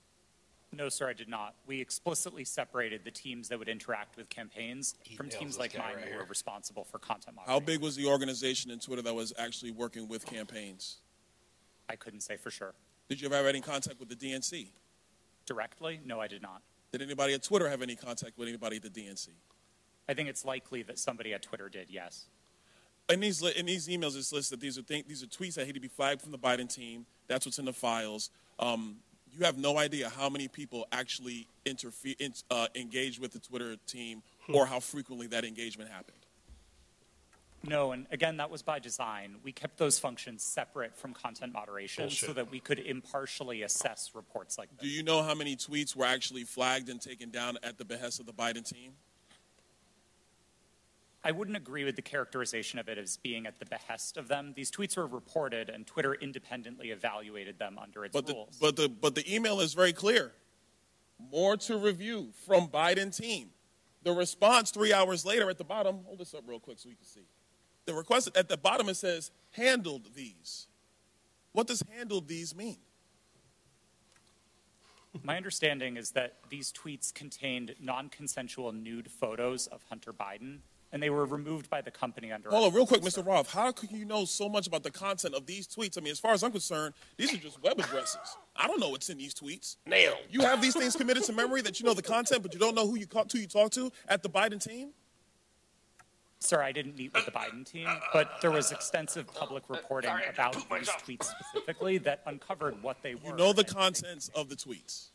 No, sir, I did not. We explicitly separated the teams that would interact with campaigns from teams like mine right who were responsible for content moderation. How big was the organization in Twitter that was actually working with campaigns? I couldn't say for sure. Did you ever have any contact with the DNC? Directly? No, I did not. Did anybody at Twitter have any contact with anybody at the DNC? I think it's likely that somebody at Twitter did, yes. In these in these emails, it's listed that these are th- these are tweets that had to be flagged from the Biden team. That's what's in the files. Um, you have no idea how many people actually interfere, in, uh, engage with the Twitter team, or how frequently that engagement happened. No, and again, that was by design. We kept those functions separate from content moderation so that we could impartially assess reports like Do you know how many tweets were actually flagged and taken down at the behest of the Biden team? I wouldn't agree with the characterization of it as being at the behest of them. These tweets were reported, and Twitter independently evaluated them under its But the, rules. but the but the email is very clear. More to review from Biden team. The response three hours later at the bottom. Hold this up real quick so you can see. The request at the bottom it says handled these. What does handled these mean? My understanding is that these tweets contained non-consensual nude photos of Hunter Biden, and they were removed by the company under. Hold on, real quick, Mr. Roth. How could you know so much about the content of these tweets? I mean, as far as I'm concerned, these are just web addresses. I don't know what's in these tweets. Nailed. You have these things committed to memory that you know the content, but you don't know who you ca- who you talk to at the Biden team. Sir, I didn't meet with the Biden team, but there was extensive public reporting about these tweets specifically that uncovered what they were. You know the contents of the tweets.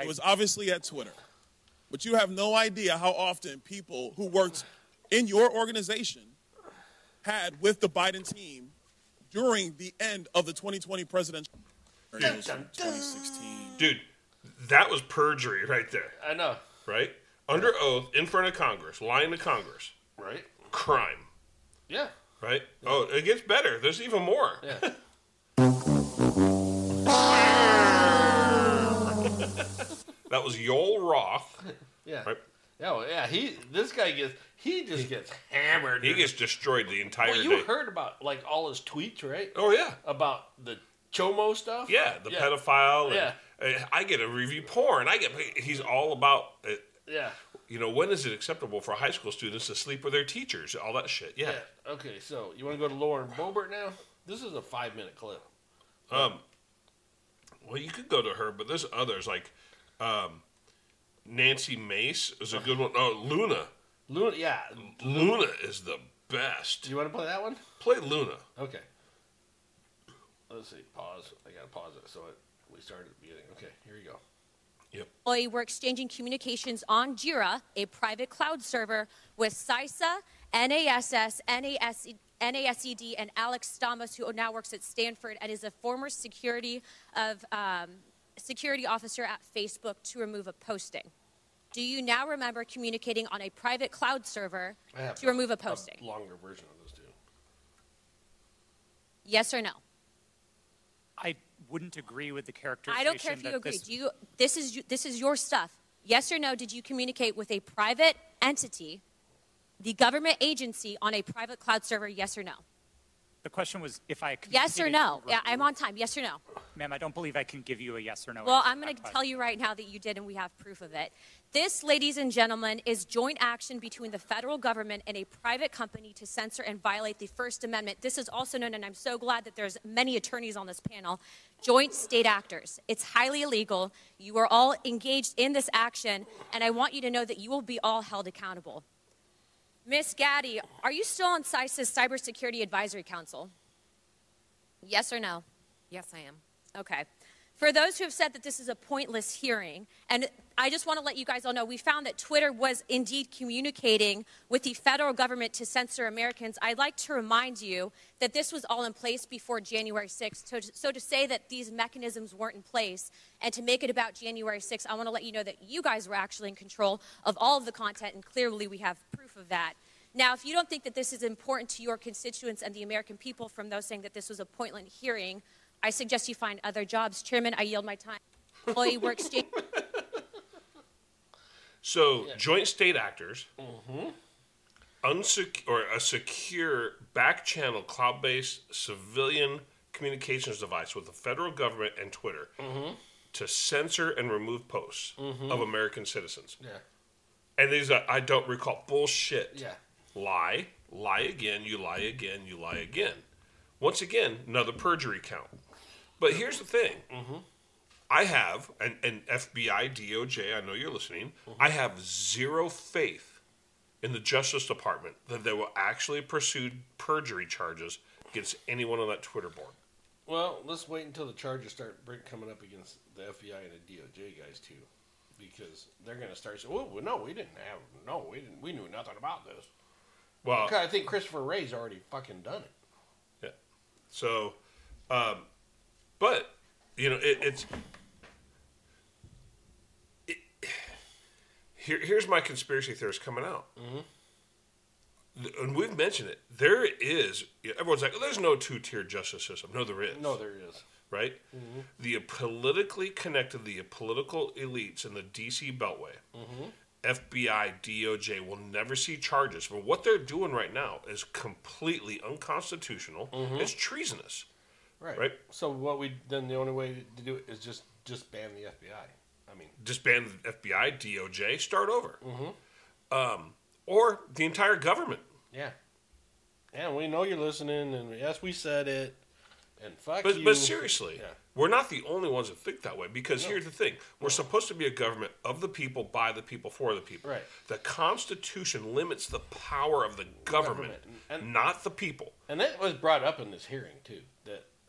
It was obviously at Twitter. But you have no idea how often people who worked in your organization had with the Biden team during the end of the 2020 presidential. 2016. Dude, that was perjury right there. I know. Right? Under oath, in front of Congress, lying to Congress. Right. Crime. Yeah. Right? Oh, it gets better. There's even more. Yeah. that was Yoel Roth. Yeah. Right? Yeah, well, yeah. He, this guy gets, he just gets hammered. He gets destroyed the entire Well, you day. heard about like all his tweets, right? Oh yeah. About the Chomo stuff. Yeah, the pedophile. and, Yeah. I get a review porn. I get. He's all about. it. Yeah. You know, when is it acceptable for high school students to sleep with their teachers? All that shit. Yeah. Okay, so you want to go to Lauren Boebert now? This is a five minute clip. Um. Well, you could go to her, but there's others like, um, Nancy Mace is a good one. Oh, Luna. Luna, yeah. Luna is the best. Do you want to play that one? Play Luna. Okay. Let's see. Pause. I gotta pause it so it, we started at the beginning. Okay, here you go. Yep. employee were exchanging communications on Jira, a private cloud server, with CISA, NASS, NAS, NASED, E and Alex Stamos, who now works at Stanford and is a former security of um, security officer at Facebook, to remove a posting. Do you now remember communicating on a private cloud server to remove a posting? longer version of this too. yes or no? I wouldn't agree with the characterization. I don't care if you agree. this- Do you? This is this is your stuff. Yes or no? Did you communicate with a private entity, the government agency, on a private cloud server? Yes or no? the question was if I Yes or no? Yeah, I'm on time. Yes or no? Ma'am, I don't believe I can give you a yes or no. Well, I'm going to tell you right now that you did, and we have proof of it. This, ladies and gentlemen, is joint action between the federal government and a private company to censor and violate the First Amendment. This is also known, and I'm so glad that there's many attorneys on this panel, joint state actors. It's highly illegal. You are all engaged in this action, and I want you to know that you will be all held accountable. Miss Gadde, are you still on CISA's Cybersecurity Advisory Council? Yes or no? Yes, I am. Okay. For those who have said that this is a pointless hearing, and I just want to let you guys all know, we found that Twitter was indeed communicating with the federal government to censor Americans. I'd like to remind you that this was all in place before January 6th. So, so to say that these mechanisms weren't in place and to make it about January 6th, I want to let you know that you guys were actually in control of all of the content, and clearly we have proof of that. Now, if you don't think that this is important to your constituents and the American people from those saying that this was a pointless hearing, I suggest you find other jobs. Chairman, I yield my time. Employee work exchange. So joint state actors, mm-hmm. unsec- or a secure back channel cloud based civilian communications device with the federal government and Twitter. Mm-hmm. to censor and remove posts mm-hmm. of American citizens. Yeah. And these are, I don't recall bullshit. Yeah. Lie, lie again, you lie again, you lie again. Once again, another perjury count. But here's the thing. I have, an, and FBI, DOJ, I know you're listening, I have zero faith in the Justice Department that they will actually pursue perjury charges against anyone on that Twitter board. Well, let's wait until the charges start coming up against the FBI and the DOJ guys too, because they're going to start saying, "Oh, well, no, we didn't have, no, we didn't, we knew nothing about this." Well, I think Christopher Wray's already fucking done it. Yeah. So, um, but you know, it, it's it, here. Here's my conspiracy theorist coming out, mm-hmm. and we've mentioned it. There is everyone's like, oh, "There's no two tier justice system." No, there is. No, there is. Right. Mm-hmm. The politically connected, the political elites in the D.C. Beltway. Mm-hmm. FBI, DOJ will never see charges. But what they're doing right now is completely unconstitutional. Mm-hmm. It's treasonous. Right. Right. So what we then the only way to do it is just just ban the FBI. I mean, Disband the FBI, DOJ, start over. Um, or the entire government. yeah. And we know you're listening, and yes, we said it, and fuck But, you. but seriously, Yeah. we're not the only ones that think that way. Because here's the thing: we're supposed to be a government of the people, by the people, for the people. Right. The Constitution limits the power of the government, Government. And- not the people. And that was brought up in this hearing too,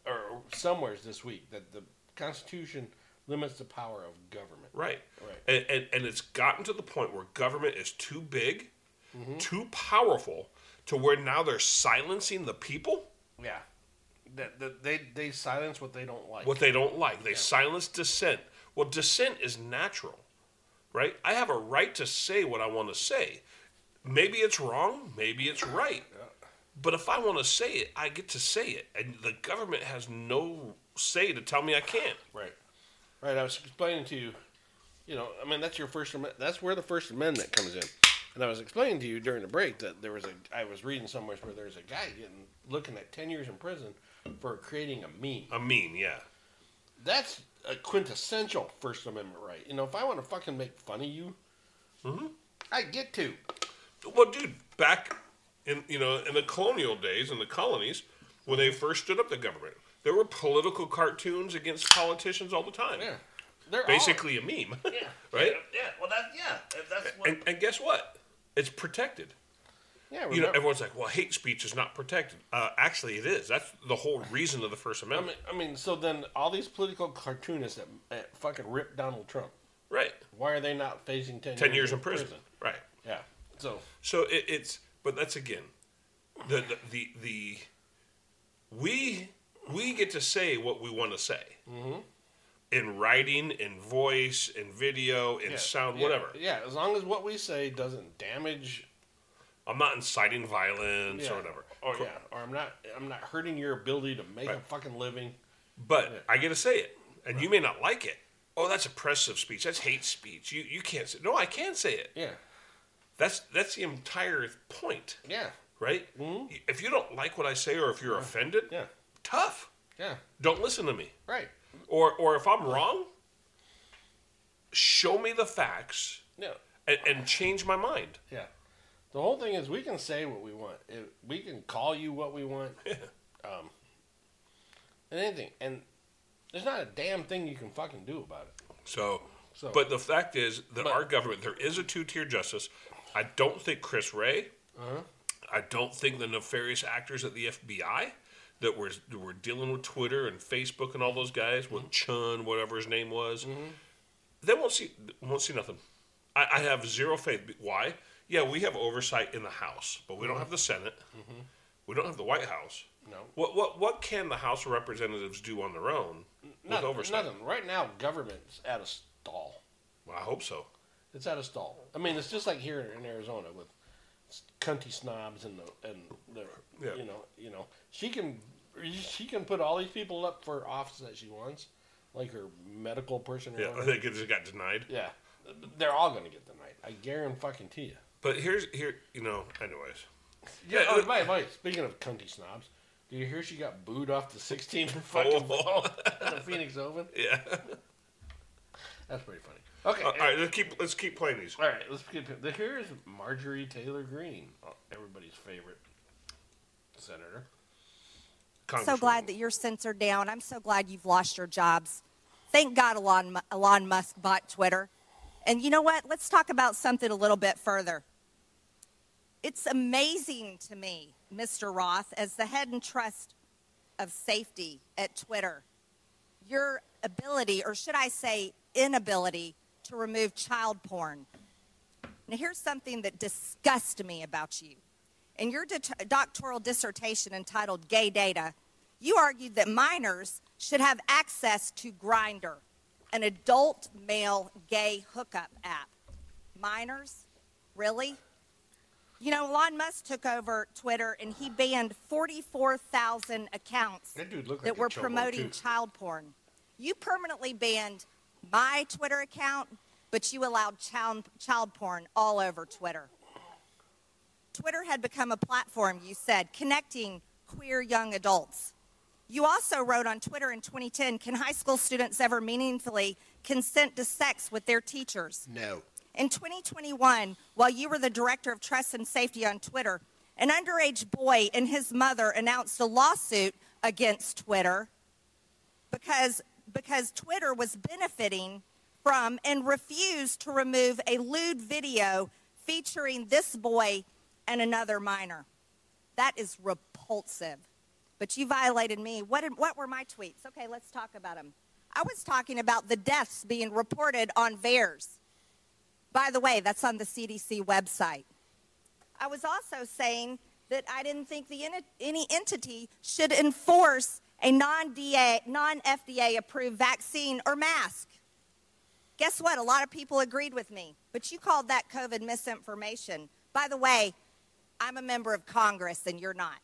or somewheres this week that the Constitution limits the power of government. Right. Right. And, and, and it's gotten to the point where government is too big, Mm-hmm. too powerful, to where now they're silencing the people. Yeah. That, that they they silence what they don't like. what they don't like. They silence dissent. Well, dissent is natural, right? I have a right to say what I want to say. Maybe it's wrong, maybe it's right. But if I want to say it, I get to say it. And the government has no say to tell me I can't. Right. Right. I was explaining to you, you know, I mean, that's your first. That's where the First Amendment comes in. And I was explaining to you during the break that there was a, I was reading somewhere where there's a guy getting, looking at 10 years in prison for creating a meme. A meme, yeah. That's a quintessential First Amendment right. You know, if I want to fucking make fun of you, mm-hmm. I get to. Well, dude, back in you know in the colonial days in the colonies when they first stood up the government, there were political cartoons against politicians all the time. Yeah. They're Basically a meme. Yeah. right? Yeah. Well, that, yeah. That's what. And, and guess what? It's protected. yeah. You know, everyone's like, "Well, hate speech is not protected." Uh, actually, it is. That's the whole reason of the First I mean, Amendment. I mean, so then all these political cartoonists that, that fucking rip Donald Trump, right. why are they not facing 10, Ten years in prison. Right. Yeah. So, So it, it's, but that's again, the, the the the we we get to say what we want to say. Mm-hmm. In writing, in voice, in video, in yeah, sound, yeah, whatever. Yeah, as long as what we say doesn't damage I'm not inciting violence yeah, or whatever. or yeah, or I'm not I'm not hurting your ability to make a fucking living. But I get to say it, and you may not like it. Oh, that's oppressive speech. That's hate speech. You you can't say. No, I can say it. Yeah. That's that's the entire point, Yeah. right? If you don't like what I say, or if you're offended, Yeah. tough. Yeah. Don't listen to me. Right. Or or if I'm wrong, show me the facts Yeah. and, and change my mind. Yeah. The whole thing is we can say what we want. It, we can call you what we want. Um, and anything. And there's not a damn thing you can fucking do about it. So, So- but the fact is that But- our government, there is a two tier justice. I don't think Chris Wray. Uh-huh. I don't think the nefarious actors at the FBI that were that were dealing with Twitter and Facebook and all those guys Mm-hmm. with Chun, whatever his name was, they won't see won't see nothing. I, I have zero faith. Why? Yeah, we have oversight in the House, but we don't have the Senate. We don't have the White House. Mm-hmm. No. What what what can the House of Representatives do on their own with Nothing, oversight? nothing. Right now, government's at a stall. Well, I hope so. It's at a stall. I mean, it's just like here in Arizona with cunty snobs and the and the Yeah. you know you know she can she can put all these people up for office that she wants, like her medical person. Yeah, I think it just got denied. yeah, they're all gonna get denied. I guarantee fucking to you. But here's here, you know. Anyways, Yeah. Yeah, oh, uh, by the way, speaking of cunty snobs, do you hear she got booed off the 16th fucking Oh. ball at the Phoenix Open? yeah. That's pretty funny. Okay. Uh, all right, let's keep let's keep playing these. All right, let's keep. Here's Marjorie Taylor Greene, oh, everybody's favorite senator. so glad that you're censored down. I'm so glad you've lost your jobs. Thank God Elon, Elon Musk bought Twitter. And you know what? Let's talk about something a little bit further. It's amazing to me, Mr. Roth, as the head and trust of safety at Twitter, your ability, or should I say, inability, to remove child porn. Now, here's something that disgusts me about you. In your doctoral dissertation entitled Gay Data, you argued that minors should have access to Grindr, an adult male gay hookup app. Minors? Really? You know, Elon Musk took over Twitter and he banned 44,000 accounts That that like were promoting too. child porn. You permanently banned my Twitter account, but you allowed child, child porn all over Twitter. Twitter had become a platform, you said, connecting queer young adults. You also wrote on Twitter in 2010 Can high school students ever meaningfully consent to sex with their teachers? No. In 2021, while you were the director of trust and safety on Twitter, an underage boy and his mother announced a lawsuit against Twitter because, because Twitter was benefiting from and refused to remove a lewd video featuring this boy and another minor. That is repulsive. But you violated me. What, what were my tweets? Okay, let's talk about them. I was talking about the deaths being reported on VAERS. By the way, that's on the CDC website. I was also saying that I didn't think the, any entity should enforce a non-DA, non-FDA approved vaccine or mask. Guess what? A lot of people agreed with me, but you called that COVID misinformation. By the way, I'm a member of Congress and you're not.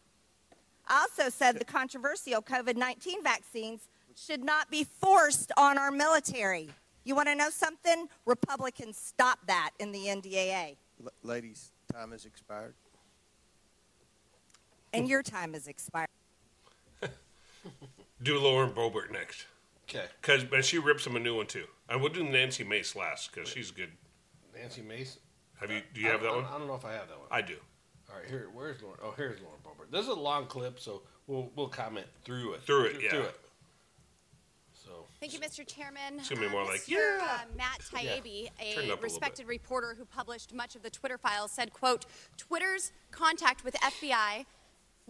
I also said the controversial COVID 19 vaccines should not be forced on our military. You want to know something? Republicans stopped that in the NDAA. L- ladies, time has expired. And your time has expired. Do Lauren Boebert next. Okay. Because but she rips him a new one too. And we'll do Nancy Mace last because she's good. Nancy Mace. Have you? Do you I have that don't- one? I don't know if I have that one. I do. All right, here. Where's Lauren? Oh, here's Lauren Boebert. This is a long clip, so we'll we'll comment through it. Through it, yeah. Through it. So. Thank you, Mr. Chairman. It's gonna be Uh, more like, Mr. yeah. uh, Matt Yeah. Taibbi, Turn it up a a respected reporter who published much of the Twitter files, said, quote, Twitter's contact with FBI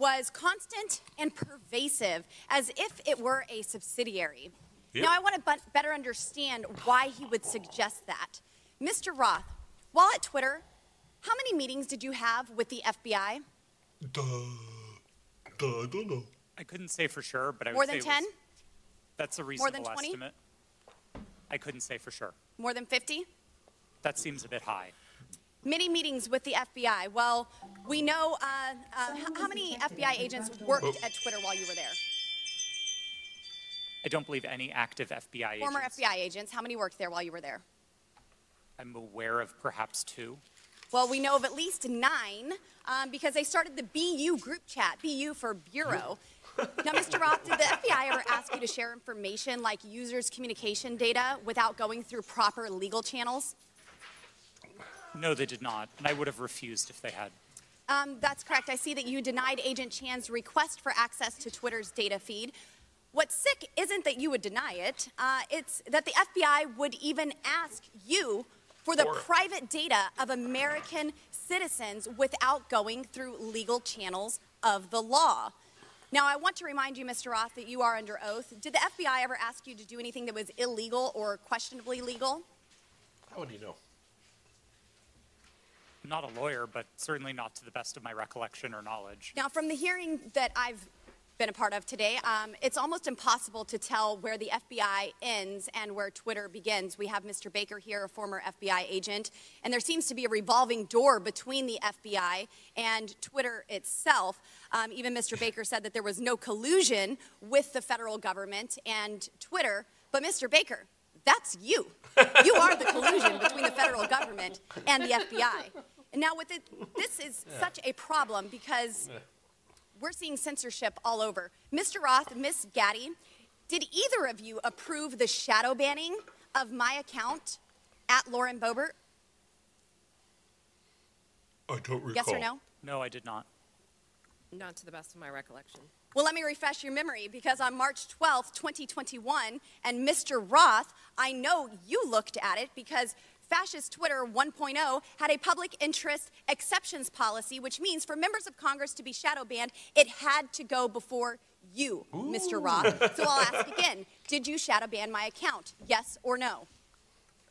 was constant and pervasive, as if it were a subsidiary. Yep. Now, I want to but- better understand why he would suggest that. Mr. Roth, while at Twitter, how many meetings did you have with the FBI? Duh. Duh, I don't know. I couldn't say for sure, but I would More say than 10? that's a reasonable More reasonable than 20? estimate. I couldn't say for sure. More than 50? That seems a bit high. Many meetings with the FBI. Well, we know uh, uh, how many FBI agents worked Oh. at Twitter while you were there? I don't believe any active FBI Former agents. FBI agents. How many worked there while you were there? I'm aware of perhaps two. Well, we know of at least nine um, because they started the BU group chat, BU for Bureau. now, Mr. Roth, did the FBI ever ask you to share information like users' communication data without going through proper legal channels? No, they did not, and I would have refused if they had. Um, that's correct. I see that you denied Agent Chan's request for access to Twitter's data feed. What's sick isn't that you would deny it, uh, it's that the FBI would even ask you for the Or- private data of American citizens without going through legal channels of the law. Now, I want to remind you, Mr. Roth, that you are under oath. Did the FBI ever ask you to do anything that was illegal or questionably legal? How would you know? Not a lawyer, but certainly not to the best of my recollection or knowledge. Now, from the hearing that I've been a part of today, um, it's almost impossible to tell where the FBI ends and where Twitter begins. We have Mr. Baker here, a former FBI agent, and there seems to be a revolving door between the FBI and Twitter itself. Um, even Mr. Baker said that there was no collusion with the federal government and Twitter. But, Mr. Baker, that's you. You are the collusion between the federal government and the FBI. And now, with it, this is Yeah. such a problem because we're seeing censorship all over. Mr. Roth, Miss Gadde, did either of you approve the shadow banning of my account at Lauren Boebert? I don't recall. Yes or no? No, I did not. Not to the best of my recollection. Well, let me refresh your memory because on March 12th, 2021, and Mr. Roth, I know you looked at it because Fascist Twitter 1.0 had a public interest exceptions policy, which means for members of Congress to be shadow banned, it had to go before you, Mr. Roth. So I'll ask again Did you shadow ban my account? Yes or no?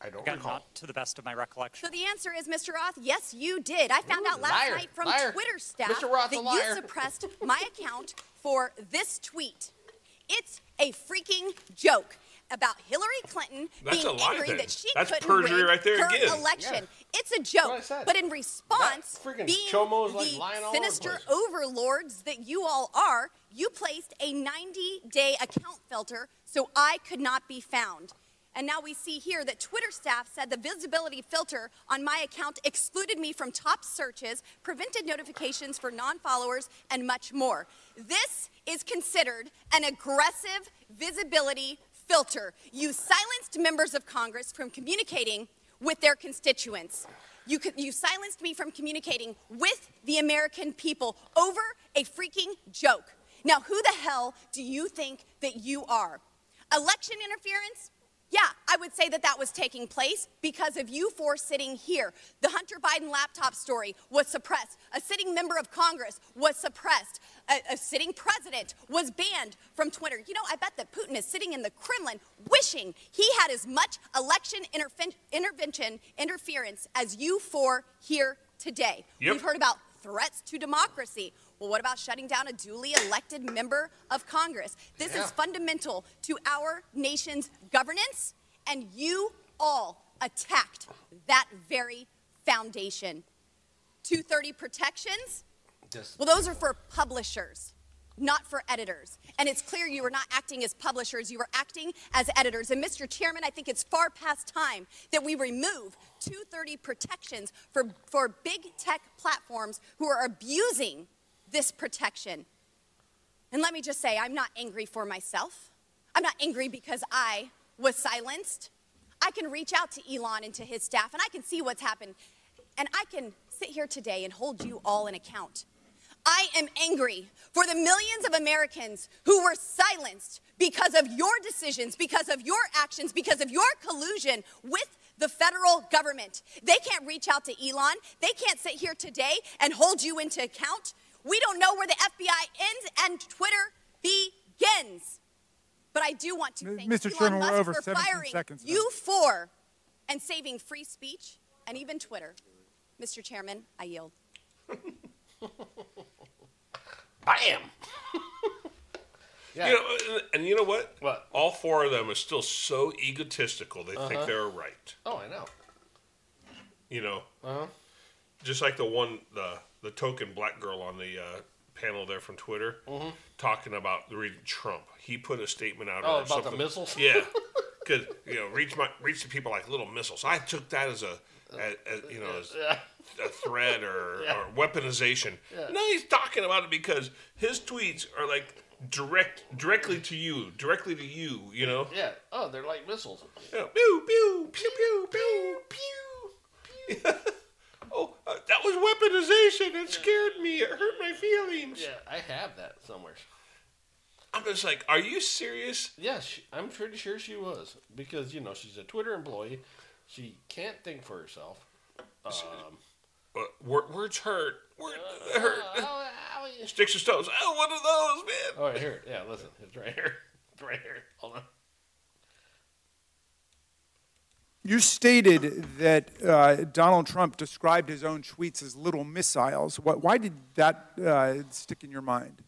I don't Again, recall. not to the best of my recollection. So the answer is, Mr. Roth, yes, you did. I found out last liar, night from liar. Twitter staff Mr. Roth's that you suppressed my account for this tweet. It's a freaking joke about Hillary Clinton That's being a lie angry that she That's couldn't perjury rig right there her again. election. Yeah. It's a That's what I joke. But in response, being Chomo's, like, the lying all the sinister overlords that you all are, you placed a 90-day account filter so I could not be found. And now we see here that Twitter staff said the visibility filter on my account excluded me from top searches, prevented notifications for non followers, and much more. This is considered an aggressive visibility filter. You silenced members of Congress from communicating with their constituents. You, you silenced me from communicating with the American people over a freaking joke. Now, who the hell do you think that you are? Election interference? Yeah, I would say that that was taking place because of you four sitting here. The Hunter Biden laptop story was suppressed. A sitting member of Congress was suppressed. A, a sitting president was banned from Twitter. You know, I bet that Putin is sitting in the Kremlin wishing he had as much election intervention interference as you four here today. Yep. We've heard about threats to democracy. Well, what about shutting down a duly elected member of Congress? This Yeah. is fundamental to our nation's governance, and you all attacked that very foundation. 230 protections? Well, those are for publishers, not for editors. And it's clear you were not acting as publishers, you were acting as editors. And Mr. Chairman, I think it's far past time that we remove 230 protections for, for big tech platforms who are abusing this protection. And let me just say, I'm not angry for myself. I'm not angry because I was silenced. I can reach out to Elon and to his staff, and I can see what's happened. And I can sit here today and hold you all in account. I am angry for the millions of Americans who were silenced because of your decisions, because of your actions, because of your collusion with the federal government. They can't reach out to Elon. They can't sit here today and hold you into account. We don't know where the FBI ends and Twitter begins. But I do want to M- thank Mr. Elon Chairman, we're Musk over for firing seconds now. you four and saving free speech and even Twitter. Mr. Chairman, I yield. Bam! You know, and- and you know what? What? All four of them are still so egotistical. They Uh-huh. think they're right. Oh, I know. You know, Uh-huh. just like the one, the the token black girl on the uh, panel there from Twitter, Mhm. talking about the reading Trump. He put a statement out. Oh, about the something. missiles? Yeah, because you know, reach my reach the people like little missiles. I took that as a, as, as, you know, as Yeah. a threat or, Yeah. or weaponization. Yeah. No, he's talking about it because his tweets are like direct directly to you, directly to you. You know. Yeah. Oh, they're like missiles. Yeah. Pew pew pew pew pew pew. oh, uh, that was weaponization. It scared me. It hurt my feelings. Yeah, I have that somewhere. I'm just like, are you serious? Yeah, she, I'm pretty sure she was because you know she's a Twitter employee. She can't think for herself. Um, Uh, words hurt. Words hurt. oh, Sticks and stones. Oh, one of those, man. oh, right here. Yeah, listen, it's right here. It's right here. Hold on. You stated that uh, Donald Trump described his own tweets as little missiles. Why, did that uh, stick in your mind?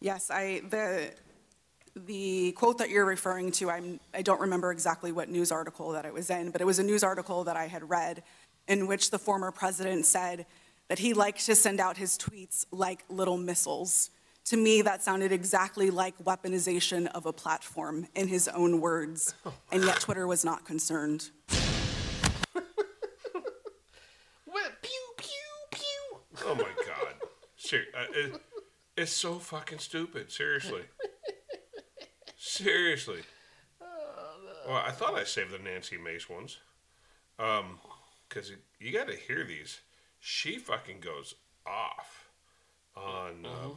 Yes, I the the quote that you're referring to, I'm I don't remember exactly what news article that it was in, but it was a news article that I had read in which the former president said that he liked to send out his tweets like little missiles. To me, that sounded exactly like weaponization of a platform in his own words, and yet Twitter was not concerned. What? Pew pew pew. Oh my god. Ser- uh, it, it's so fucking stupid. Seriously. Seriously. Well, I thought I saved the Nancy Mace ones. Um, cause you got to hear these. She fucking goes off on. Uh,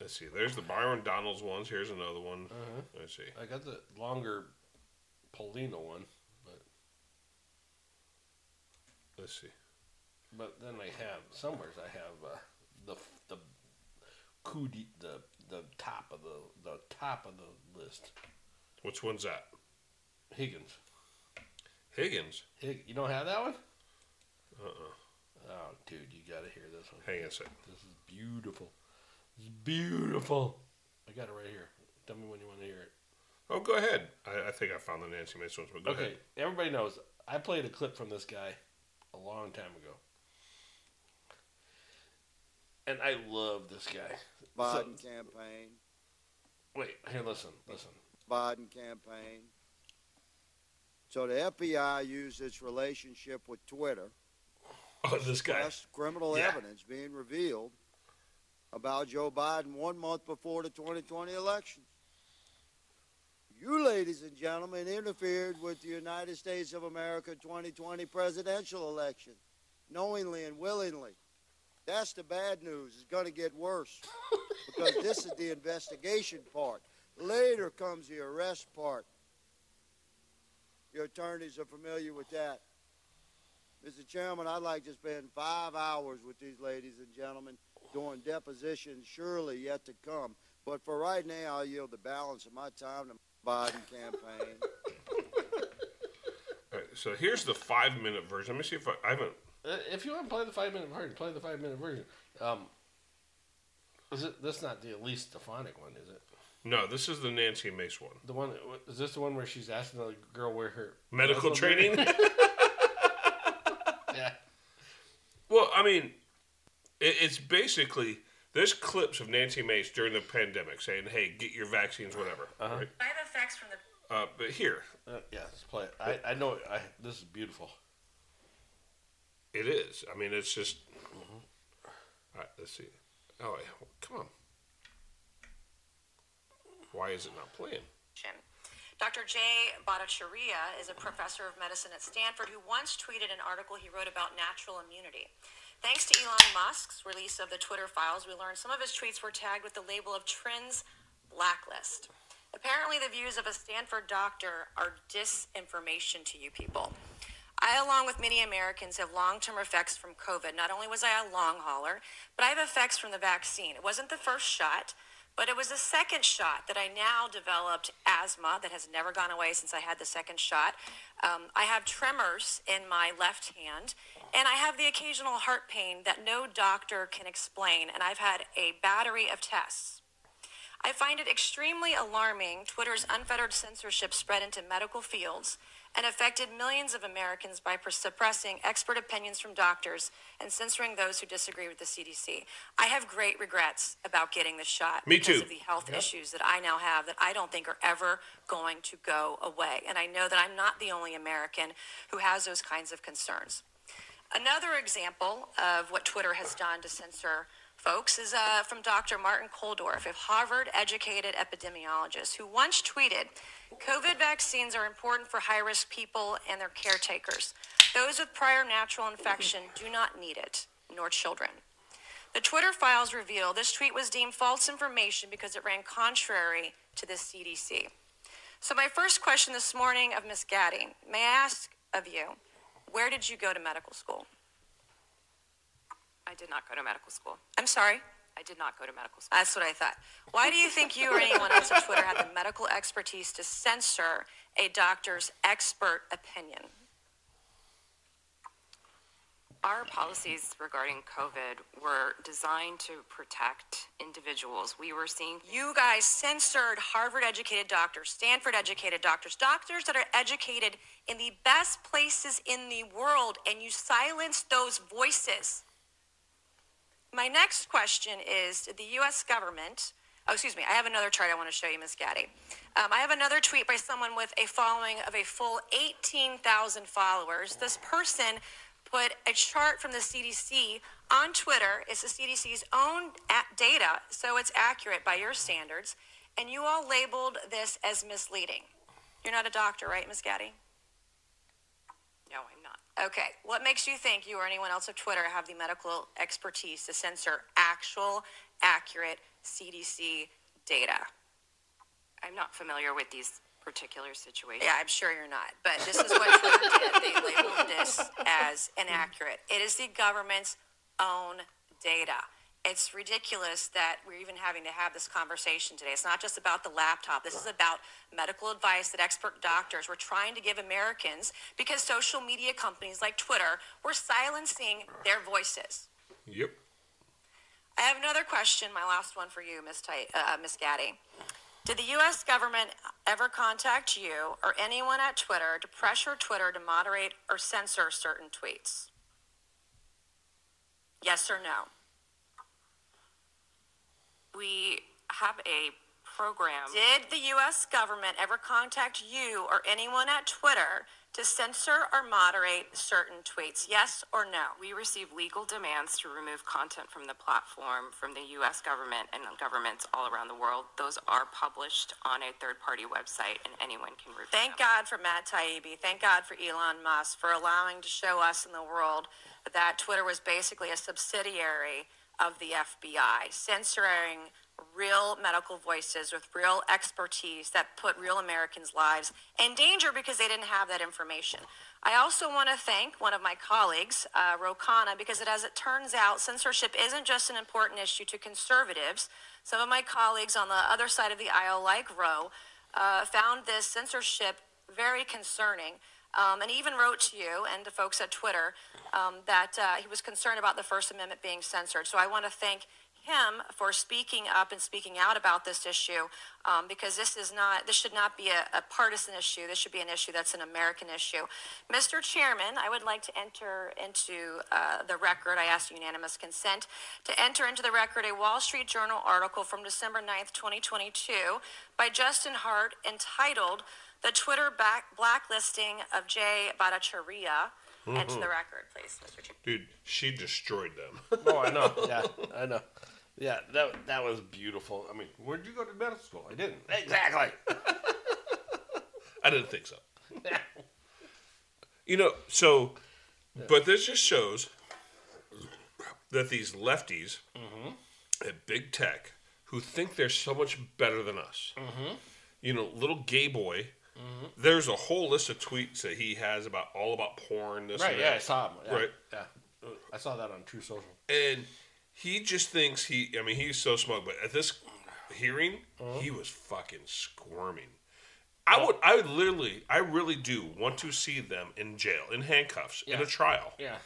let's see. There's the Byron Donalds ones. Here's another one. Uh-huh. Let's see. I got the longer Polina one, but Let's see. but then I have somewheres I have uh, the the cootie the the top of the the top of the list. Which one's that? Higgins. Higgins. Hig- you don't have that one? Uh. uh Oh, dude, you got to hear this one. Hang on a second. This is beautiful. This is beautiful. I got it right here. Tell me when you want to hear it. Oh, go ahead. I, I think I found the Nancy Mace ones, but go okay, ahead. everybody knows I played a clip from this guy a long time ago, and I love this guy. Biden So- campaign. wait, here, listen, listen. Biden campaign. So the FBI used its relationship with Twitter. Oh, this guy. Criminal Yeah. evidence being revealed about Joe Biden one month before the 2020 election. You, ladies and gentlemen, interfered with the United States of America 2020 presidential election, knowingly and willingly. That's the bad news. It's going to get worse because this is the investigation part. Later comes the arrest part. Your attorneys are familiar with that. Mr. Chairman, I'd like to spend five hours with these ladies and gentlemen doing depositions surely yet to come. But for right now, I'll yield the balance of my time to the Biden campaign. All right, so here's the five minute version. Let me see if I, I haven't. Uh, if you want to play the five minute version, play the five minute version. Um, is it? That's not the Elise Stefanik one, is it? No, this is the Nancy Mace one. The one is this the one where she's asking the girl where her Medical training? yeah. Well, I mean, it, it's basically there's clips of Nancy Mace during the pandemic saying, "Hey, get your vaccines, whatever." Uh-huh. Right? I have effects from the Uh, but here, Uh, yeah, let's play it. I, I know. I this is beautiful. it is. I mean, it's just. All right, let's see. Oh, wait, come on. Why is it not playing? Dr. Jay Bhattacharya is a professor of medicine at Stanford who once tweeted an article he wrote about natural immunity. Thanks to Elon Musk's release of the Twitter files, we learned some of his tweets were tagged with the label of Trends Blacklist. Apparently, the views of a Stanford doctor are disinformation to you people. I, along with many Americans, have long term effects from COVID. Not only was I a long hauler, but I have effects from the vaccine. It wasn't the first shot, but it was the second shot that I now developed asthma that has never gone away since I had the second shot. Um, I have tremors in my left hand, and I have the occasional heart pain that no doctor can explain. And I've had a battery of tests. I find it extremely alarming Twitter's unfettered censorship spread into medical fields and affected millions of Americans by suppressing expert opinions from doctors and censoring those who disagree with the CDC. I have great regrets about getting the shot Me because too. of the health Yep. issues that I now have that I don't think are ever going to go away. And I know that I'm not the only American who has those kinds of concerns. Another example of what Twitter has done to censor folks is uh, from Dr. Martin Kulldorff, a Harvard educated epidemiologist, who once tweeted COVID vaccines are important for high risk people and their caretakers. Those with prior natural infection do not need it, nor children. The Twitter files reveal this tweet was deemed false information because it ran contrary to the CDC. So, my first question this morning of Ms. Gadde, may I ask of you, where did you go to medical school? I did not go to medical school. I'm sorry? I did not go to medical school. That's what I thought. Why do you think you or anyone else on Twitter had the medical expertise to censor a doctor's expert opinion? Our policies regarding COVID were designed to protect individuals. We were seeing You guys censored Harvard educated doctors, Stanford educated doctors, doctors that are educated in the best places in the world, and you silenced those voices. My next question is Did the U.S. government, oh, excuse me, I have another chart I want to show you, Ms. Gadde. Um, I have another tweet by someone with a following of a full 18,000 followers. This person put a chart from the CDC on Twitter. It's the CDC's own data, so it's accurate by your standards. and you all labeled this as misleading. You're not a doctor, right, Ms. Gadde? No, I'm not. Okay. What makes you think you or anyone else of Twitter have the medical expertise to censor actual, accurate CDC data? I'm not familiar with these particular situation. Yeah, I'm sure you're not. But this is what Twitter did. They labeled this as inaccurate. It is the government's own data. It's ridiculous that we're even having to have this conversation today. It's not just about the laptop. This is about medical advice that expert doctors were trying to give Americans because social media companies like Twitter were silencing their voices. Yep. I have another question, my last one for you, Ms. Ti- uh, Ms. Gadde. Did the U.S. government ever contact you or anyone at Twitter to pressure Twitter to moderate or censor certain tweets? Yes or no? We have a program. Did the U.S. government ever contact you or anyone at Twitter to censor or moderate certain tweets? Yes or no? We receive legal demands to remove content from the platform from the U.S. government and governments all around the world. Those are published on a third-party website, and anyone can review them. Thank God for Matt Taibbi. Thank God for Elon Musk for allowing to show us in the world that Twitter was basically a subsidiary of the FBI, censoring real medical voices with real expertise that put real Americans' lives in danger because they didn't have that information. I also want to thank one of my colleagues, uh, Ro Khanna, because it, as it turns out, censorship isn't just an important issue to conservatives. Some of my colleagues on the other side of the aisle, like Ro, uh, found this censorship very concerning. Um, and even wrote to you and to folks at Twitter um, that uh, he was concerned about the First Amendment being censored. So I want to thank him for speaking up and speaking out about this issue um, because this is not this should not be a, a partisan issue this should be an issue that's an american issue mr chairman i would like to enter into uh, the record i ask unanimous consent to enter into the record a wall street journal article from december 9th 2022 by justin hart entitled the twitter back blacklisting of jay bhattacharya enter Mhm. the record please mr chairman Dude, she destroyed them. Oh, I know. Yeah, I know. Yeah, that that was beautiful. I mean, where'd you go to medical school? I didn't. Exactly. I didn't think so. You know, so, but this just shows that these lefties at big tech who think they're so much better than us, Mhm. you know, little gay boy. Mhm. There's a whole list of tweets that he has about all about porn. This right. Yeah, that. I saw him. Yeah, Right. Yeah. I saw that on True Social. and he just thinks he i mean he's so smug but at this hearing he was fucking squirming i would i would literally i really do want to see them in jail in handcuffs in a trial Yeah.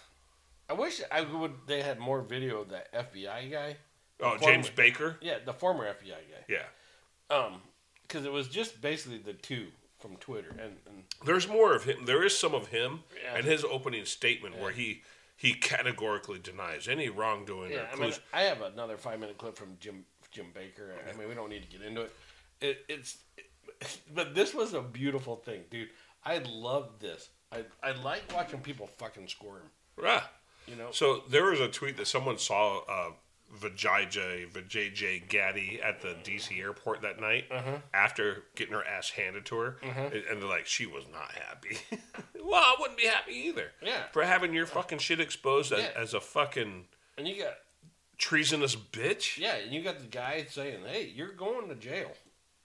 I wish I would. They had more video of that FBI guy. Oh, James Baker? Yeah, the former FBI guy. yeah Um, because it was just basically the two from Twitter, and, and there's more of him there is some of him Yeah. and his opening statement where he he categorically denies any wrongdoing or yeah. I mean. I have another five minute clip from Jim Jim Baker. I mean, we don't need to get into it. it it's, but this was a beautiful thing, dude. I love this. I I like watching people fucking squirm. Right. You know. So there was a tweet that someone saw uh, Vijay Vijay Gadde at the DC airport that night Uh-huh. after getting her ass handed to her, Uh-huh. and, they're like, she was not happy. well, I wouldn't be happy either. Yeah. For having your fucking shit exposed as, as a fucking And you got treasonous bitch. Yeah, and you got the guy saying, "Hey, you're going to jail.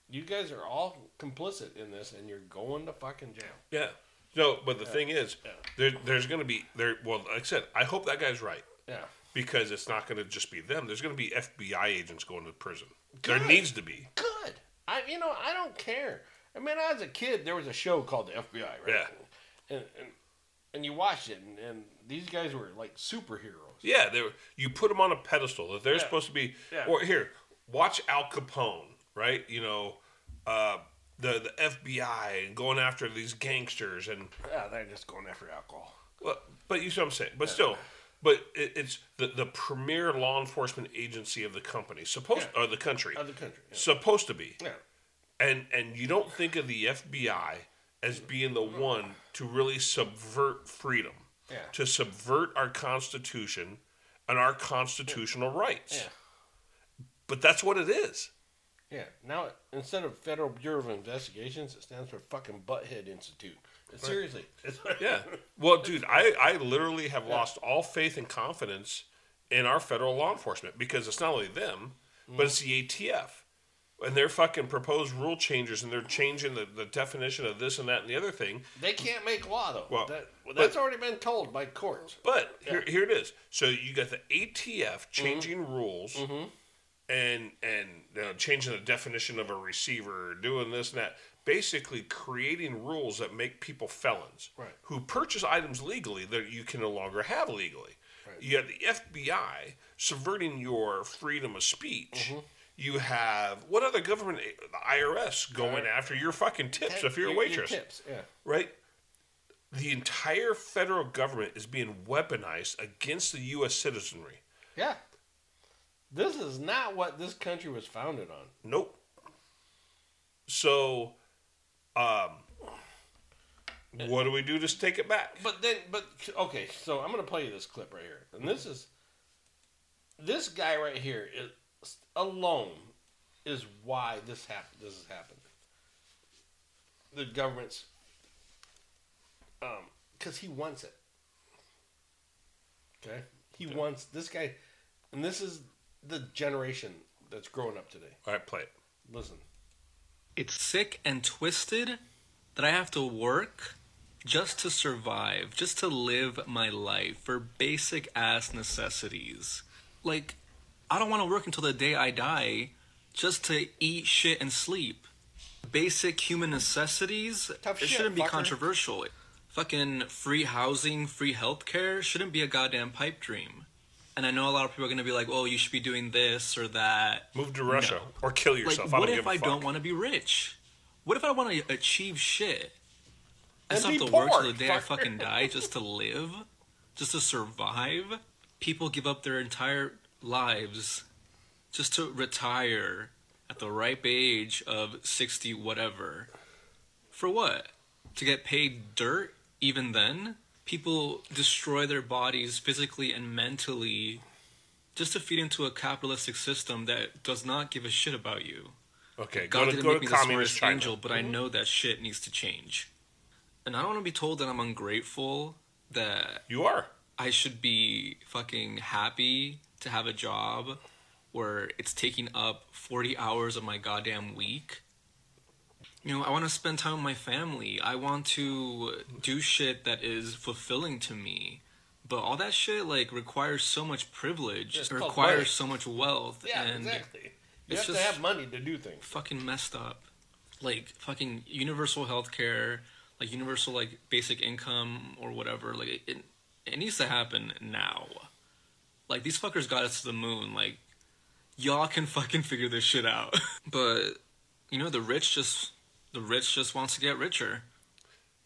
You guys are all complicit in this, and you're going to fucking jail." Yeah. No, but the Yeah. thing is, Yeah. there, there's going to be there. Well, like I said, I hope that guy's right. Yeah. Because it's not going to just be them. There's going to be FBI agents going to prison. There needs to be. Good. I, you know, I don't care. I mean, as a kid, there was a show called the FBI, right? Yeah. And and, and you watched it, and, and these guys were like superheroes. Yeah, they were, you put them on a pedestal that they're Yeah. supposed to be. Yeah. Or here, watch Al Capone, right? You know, uh, the the FBI and going after these gangsters and. Yeah, they're just going after alcohol. Well, but you see what I'm saying. But still, but it, it's the the premier law enforcement agency of the company, supposed or the country, Of the country, yeah. supposed to be. Yeah. And and you don't think of the FBI as being the one to really subvert freedom, Yeah. to subvert our constitution and our constitutional rights. Yeah. But that's what it is. Yeah. Now instead of Federal Bureau of Investigations, it stands for fucking Butthead Institute. Seriously. yeah. Well, dude, I, I literally have lost all faith and confidence in our federal law enforcement because it's not only them, but mm. it's the ATF. And their fucking proposed rule changes and they're changing the, the definition of this and that and the other thing. They can't make law though. Well, that, well, but- that's already been told by courts. But here, here it is. So you got the ATF mm-hmm. changing rules mm-hmm. and and you know, changing the definition of a receiver, doing this and that, basically creating rules that make people felons Right. who purchase items legally that you can no longer have legally. You have the FBI subverting your freedom of speech. Mm-hmm. You have what other government? The IRS going after your fucking tips if you're a waitress tips, yeah. right? The entire federal government is being weaponized against the U.S. citizenry. Yeah. This is not what this country was founded on. Nope. So, um, what do we do to take it back? But then, but okay, so I'm gonna play you this clip right here, and this is this guy right here is alone is why this happened. This has happened. The government's, um, because he wants it. Okay, he wants this guy, and this is the generation that's growing up today. All right, play it. Listen. It's sick and twisted that I have to work just to survive, just to live my life for basic ass necessities. Like, I don't want to work until the day I die just to eat, shit, and sleep. Basic human necessities, Tough it shit, shouldn't be fucker. controversial. Fucking free housing, free healthcare shouldn't be a goddamn pipe dream. And I know a lot of people are going to be like, oh, you should be doing this or that. Move to Russia or kill yourself. Like, I what don't if I don't want to be rich? What if I want to achieve shit? I And have to work till the day I fucking die just to live? Just to survive? People give up their entire lives just to retire at the ripe age of 60 whatever. For what? To get paid dirt even then? People destroy their bodies physically and mentally just to feed into a capitalistic system that does not give a shit about you. Okay, God go to didn't go make to me the communist smartest China. angel, but I mm-hmm. know that shit needs to change. And I don't want to be told that I'm ungrateful, that you are. I should be fucking happy to have a job where it's taking up 40 hours of my goddamn week. You know, I want to spend time with my family. I want to do shit that is fulfilling to me. But all that shit like requires so much privilege. It requires so much wealth. Yeah, and exactly. You it's have to have money to do things. Fucking messed up. Like fucking universal health care, like universal like basic income or whatever. Like it, it, it needs to happen now. Like these fuckers got us to the moon. Like y'all can fucking figure this shit out. but you know the rich just the rich just wants to get richer.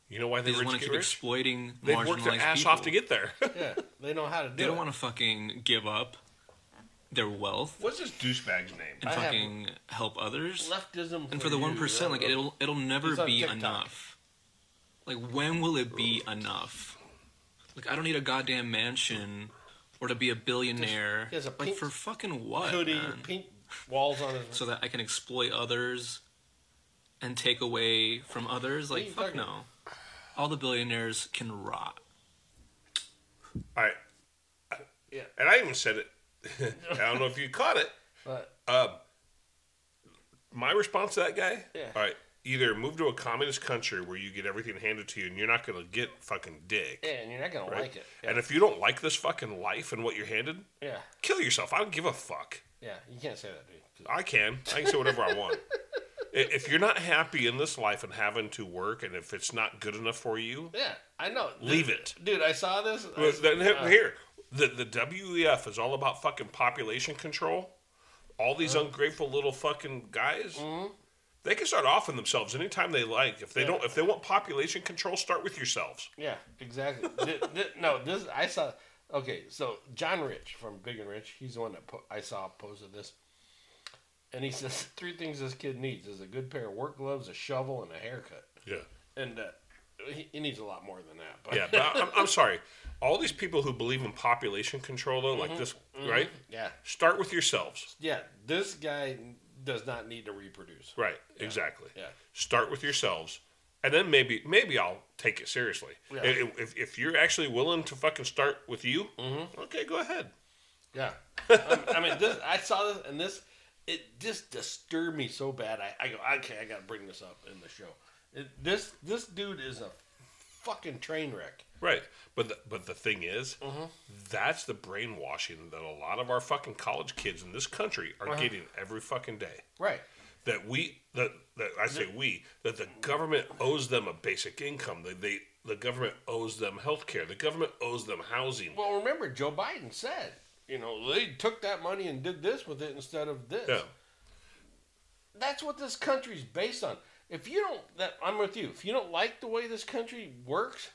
You know why They the just rich want to keep rich? exploiting They've marginalized worked their ass people. off to get there. yeah, they know how to do They it. don't want to fucking give up their wealth What's this douchebag's name? and fucking help others. Leftism and for for the you, one percent, like it'll it'll never on be TikTok. enough. Like when will it be enough? Like I don't need a goddamn mansion or to be a billionaire. he has a like pink for fucking what? hoodie, man? pink walls on his. So that I can exploit others and take away from others. Like fuck talking no. All the billionaires can rot. All right. Yeah. And I even said it. I don't know if you caught it. But Um, my response to that guy. Yeah. All right. Either move to a communist country where you get everything handed to you and you're not going to get fucking dick. yeah, and you're not gonna right? like it. And if you don't like this fucking life and what you're handed, Yeah, kill yourself. I don't give a fuck. yeah, you can't say that, dude. I can. I can say whatever I want. If you're not happy in this life and having to work, and if it's not good enough for you, Yeah, I know. Leave Dude, it. dude. I saw this. I Well, s- then, uh, here, the the WEF is all about fucking population control. All these ungrateful little fucking guys, Mm-hmm. they can start offing themselves anytime they like. If they Yeah. don't, if they want population control, start with yourselves. Yeah, exactly. Thi- thi- no, this I saw. Okay, so John Rich from Big and Rich, he's the one that po- I saw posted this, and he says three things this kid needs: is a good pair of work gloves, a shovel, and a haircut. Yeah. And uh, he, he needs a lot more than that. But Yeah, but I, I'm, I'm sorry. All these people who believe in population control, though, like Mhm, this, mhm, right? yeah. Start with yourselves. yeah, this guy does not need to reproduce. Right. Exactly. Yeah. Start with yourselves, and then maybe maybe I'll take it seriously. Yeah. If, if, if you're actually willing to fucking start with you, Mm-hmm. okay, go ahead. Yeah. Um, I mean, this, I saw this, and this, it just disturbed me so bad. I, I go, okay, I got to bring this up in the show. It, this this dude is a fucking train wreck. Right. But the, but the thing is, Mhm. that's the brainwashing that a lot of our fucking college kids in this country are Uh-huh. getting every fucking day. Right. That we that, that I say we that the government owes them a basic income. That they the government owes them health care. The government owes them housing. Well, remember, Joe Biden said, you know, they took that money and did this with it instead of this. Yeah. That's what this country's based on. If you don't, that I'm with you. If you don't like the way this country works,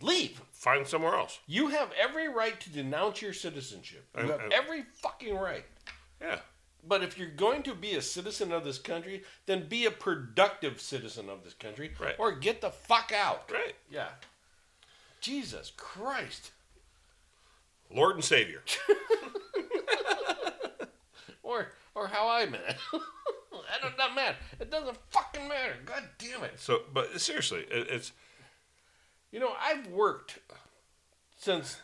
leave. Find somewhere else. You have every right to denounce your citizenship. You And- have and- every fucking right. Yeah. But if you're going to be a citizen of this country, then be a productive citizen of this country, Right. or get the fuck out. Right. Yeah. Jesus Christ. Lord and Savior. or or how I meant it. that doesn't doesn't matter. It doesn't fucking matter. God damn it. So, but seriously, it, it's You know, I've worked since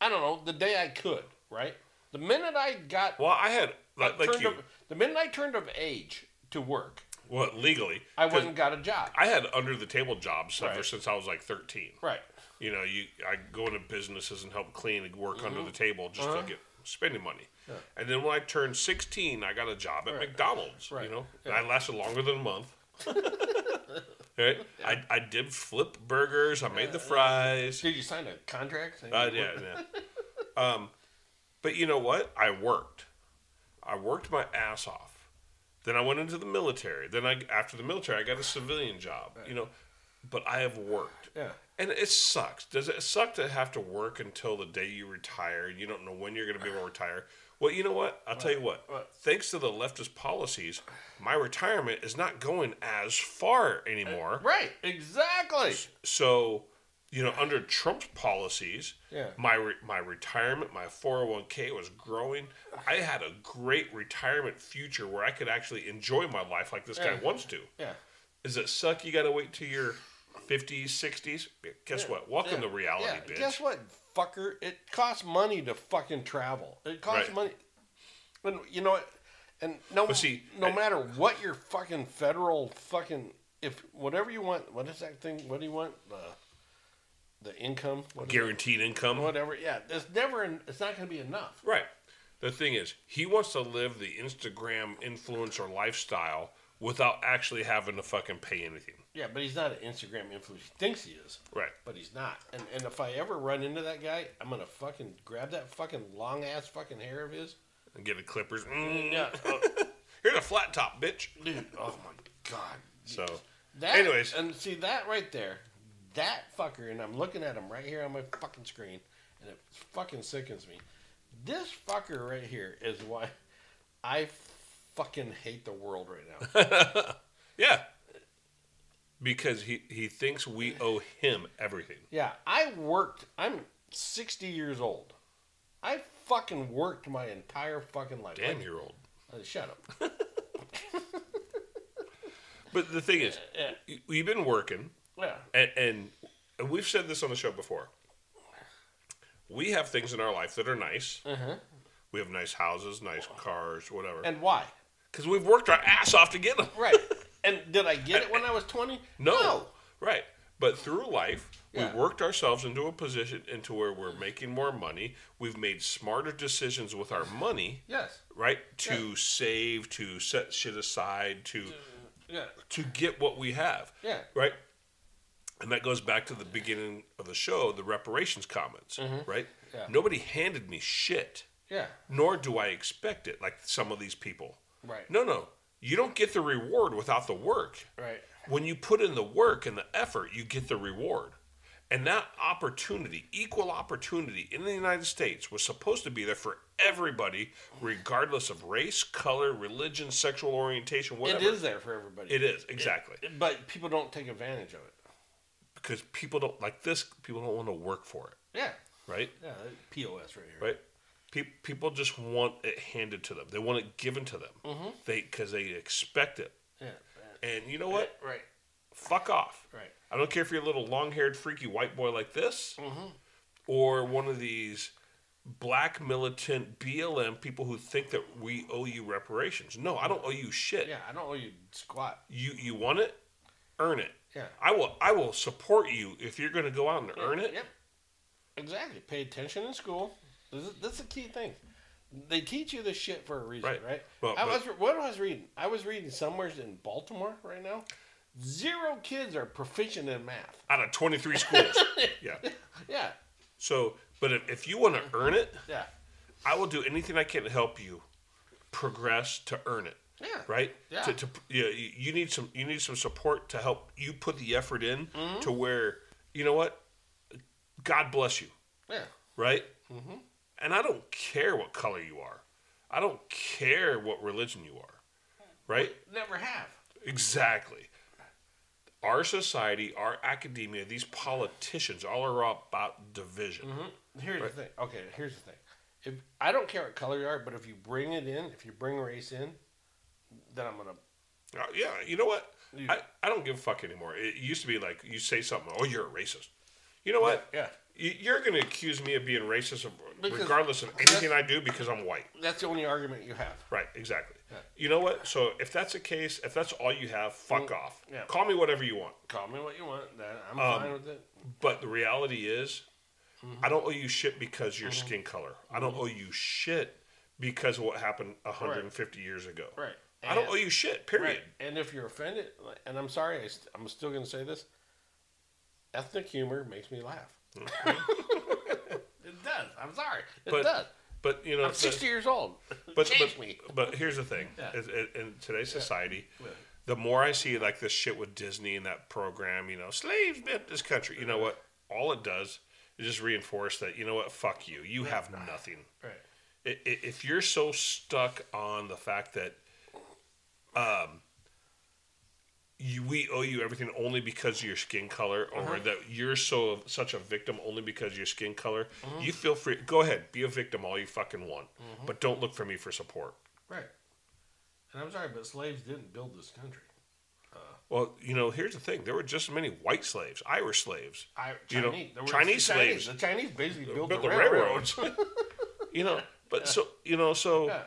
I don't know the day I could. Right. The minute I got well, I had like, like you. of, the minute I turned of age to work, Well, legally, I wasn't got a job. I had under the table jobs ever since I was like thirteen. Right. You know, you I go into businesses and help clean and work under Mhm. the table just Uh-huh. to get spending money. Yeah. And then when I turned sixteen, I got a job at Right. McDonald's. Right. You know, Yeah. and I lasted longer than a month. right. I, I did flip burgers. I made the fries. Did you sign a contract? Uh, yeah, yeah. Um, but you know what? I worked. I worked my ass off. Then I went into the military. Then I, after the military, I got a civilian job. You know, but I have worked. Yeah. And it sucks. Does it suck to have to work until the day you retire? You don't know when you're going to be able to retire. Well, you know what? I'll tell you what. Thanks to the leftist policies, my retirement is not going as far anymore. Eh, right. Exactly. So, you know, under Trump's policies, Yeah. my re- my retirement, my 401k was growing. I had a great retirement future where I could actually enjoy my life like this guy wants to. Yeah. Is it suck you got to wait till your 50s, 60s? Guess Yeah. what? Welcome Yeah. to reality, Yeah. bitch. Guess what, fucker? It costs money to fucking travel. It costs Right. money. And you know what? And no, But see, no I- matter what your fucking federal fucking if whatever you want, what is that thing? What do you want? The the income, What is it? Guaranteed income. whatever. Yeah, it's never. It's not going to be enough. Right. The thing is, he wants to live the Instagram influencer lifestyle without actually having to fucking pay anything. Yeah, but he's not an Instagram influencer. He thinks he is. Right. But he's not. And and if I ever run into that guy, I'm gonna fucking grab that fucking long ass fucking hair of his. And get the clippers. Mm. Yeah. Here's a flat top, bitch. Dude, oh my god. So, That, anyways, and see that right there, that fucker, and I'm looking at him right here on my fucking screen, and it fucking sickens me. This fucker right here is why I fucking hate the world right now. yeah. Because he, he thinks we owe him everything. yeah, I worked. I'm 60 years old. I fucking worked my entire fucking life. Damn, Like- you're old. Uh, shut up. But the thing is, Yeah. y- we've been working, Yeah. and, and and we've said this on the show before. We have things in our life that are nice. Uh-huh. We have nice houses, nice cars, whatever. And why? Because we've worked our ass off to get them. Right. And did I get it when I was 20? No. Right. But through life, Yeah. we've worked ourselves into a position into where we're making more money. We've made smarter decisions with our money, Yes. right? To save, to set shit aside, to Yeah. to get what we have. Yeah. Right? And that goes back to the beginning of the show, the reparations comments, right? Mm-hmm. Yeah. Nobody handed me shit. Yeah. Nor do I expect it like some of these people. Right. No, no. You don't get the reward without the work. Right. When you put in the work and the effort, you get the reward. And that opportunity, equal opportunity in the United States, was supposed to be there for everybody, regardless of race, color, religion, sexual orientation, whatever. It is there for everybody. It is, exactly. It- but people don't take advantage of it. Because people don't, like this, people don't want to work for it, Yeah. right? Yeah. POS right here. Right? Pe- people just want it handed to them. They want it given to them. Mhm. They because they expect it. Yeah. And you know what? Right. Fuck off. Right. I don't care if you're a little long-haired, freaky white boy like this, Mhm. or one of these black militant BLM people who think that we owe you reparations. No, I don't owe you shit. Yeah, I don't owe you squat. You you want it, earn it. Yeah. I will I will support you if you're going to go out and earn it. Yep. Exactly. Pay attention in school. This is, this is a key thing. They teach you this shit for a reason, right? Right. Well, I was what I was reading. I was reading somewhere in Baltimore right now. Zero kids are proficient in math. Out of 23 schools. yeah. Yeah. So, but if, if you want to earn it, Yeah. I will do anything I can to help you progress to earn it. Yeah. Right. Yeah. To, to yeah, you you need some you need some support to help you put the effort in Mhm. to where you know what. God bless you. Yeah. Right. Mm-hmm. And I don't care what color you are. I don't care what religion you are. Right. Never have. Exactly. Our society, our academia, these politicians all are about division. Mm-hmm. Here's Right. the thing. Okay, here's the thing. If I don't care what color you are, but if you bring it in, if you bring race in, then I'm gonna. Uh, yeah, you know what? I, I don't give a fuck anymore. It used to be like you say something, oh, you're a racist. You know what? Yeah. You- You're going to accuse me of being racist Because- regardless of anything I do because I'm white. That's the only argument you have. Right, exactly. Yeah. You know what? So if that's the case, if that's all you have, fuck off. yeah. Call me whatever you want. Call me what you want. I'm Um, fine with it. But the reality is, I don't owe you shit because your Mhm. skin color. I don't Mhm. owe you shit because of what happened 150 years ago. Right. I don't owe you shit. Period. Right. And if you're offended, and I'm sorry, I st- I'm still going to say this. Ethnic humor makes me laugh. It does. I'm sorry. It but, does. But you know, I'm 60 years old. But Change but, me. but here's the thing: Yeah. in today's society, Yeah. the more I see like this shit with Disney and that program, you know, slaves built this country. You know what? All it does is just reinforce that you know what? Fuck you. You have nothing. Right. If you're so stuck on the fact that, um, you, we owe you everything only because of your skin color, or Uh-huh. that you're so such a victim only because of your skin color, Mhm. you feel free. Go ahead, be a victim all you fucking want, Mhm. but don't look for me for support. Right. And I'm sorry, but slaves didn't build this country. Well, you know, here's the thing: there were just as many white slaves, Irish slaves, I, you know, Chinese, there were Chinese the slaves. The Chinese basically built, built the, the railroads. you know, but so you know, so Yeah.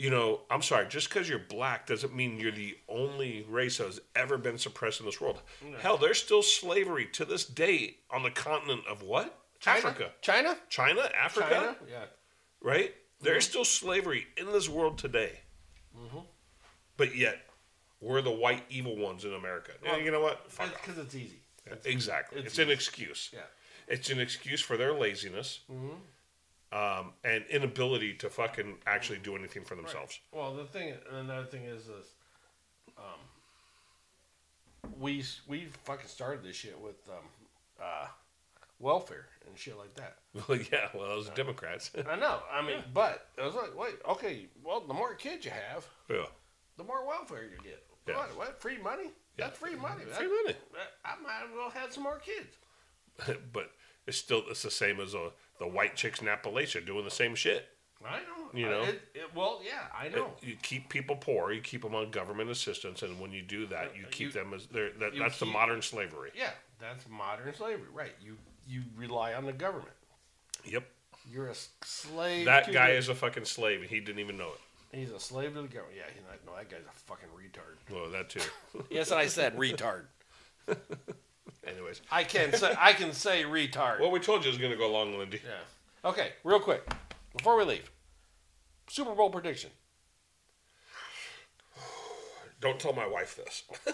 You know, I'm sorry, just because you're black doesn't mean you're the only race that has ever been suppressed in this world. No. Hell, there's still slavery to this day on the continent of what? China? Africa, China, China, Africa, China, yeah. right? There's still slavery in this world today, Mm-hmm. but yet we're the white evil ones in America. Yeah, Well, you know what? Because it's easy. off. exactly. it's It's, an excuse. Yeah. It's an excuse for their laziness Mm-hmm. Um, and inability to fucking actually do anything for themselves. Well, the thing, another thing is this. Um, we we fucking started this shit with um, uh, welfare and shit like that. Well, yeah, well, those Democrats. I know. I mean, but I was like, wait, okay. Well, the more kids you have, yeah. the more welfare you get. Yeah. What? What? Free money? That's free money. Free That- money. I might as well have some more kids. but it's still it's the same as uh, the white chicks in Appalachia doing the same shit. I know. You know? It, it, well, yeah, I know. You keep people poor, you keep them on government assistance, and when you do that, uh, you uh, keep them as they're, that, you that's the modern slavery. Yeah, that's modern slavery, right? You you rely on the government. Yep. You're a slave. That to guy the- is a fucking slave, and he didn't even know it. He's a slave to the government. Yeah, he's not, no, that guy's a fucking retard. Well, that too. Yes, I said retard. Anyways, I can say I can say retard. Well, we told you it was going to go long, Lindy. Yeah. Okay, real quick before we leave, Super Bowl prediction. Don't tell my wife this.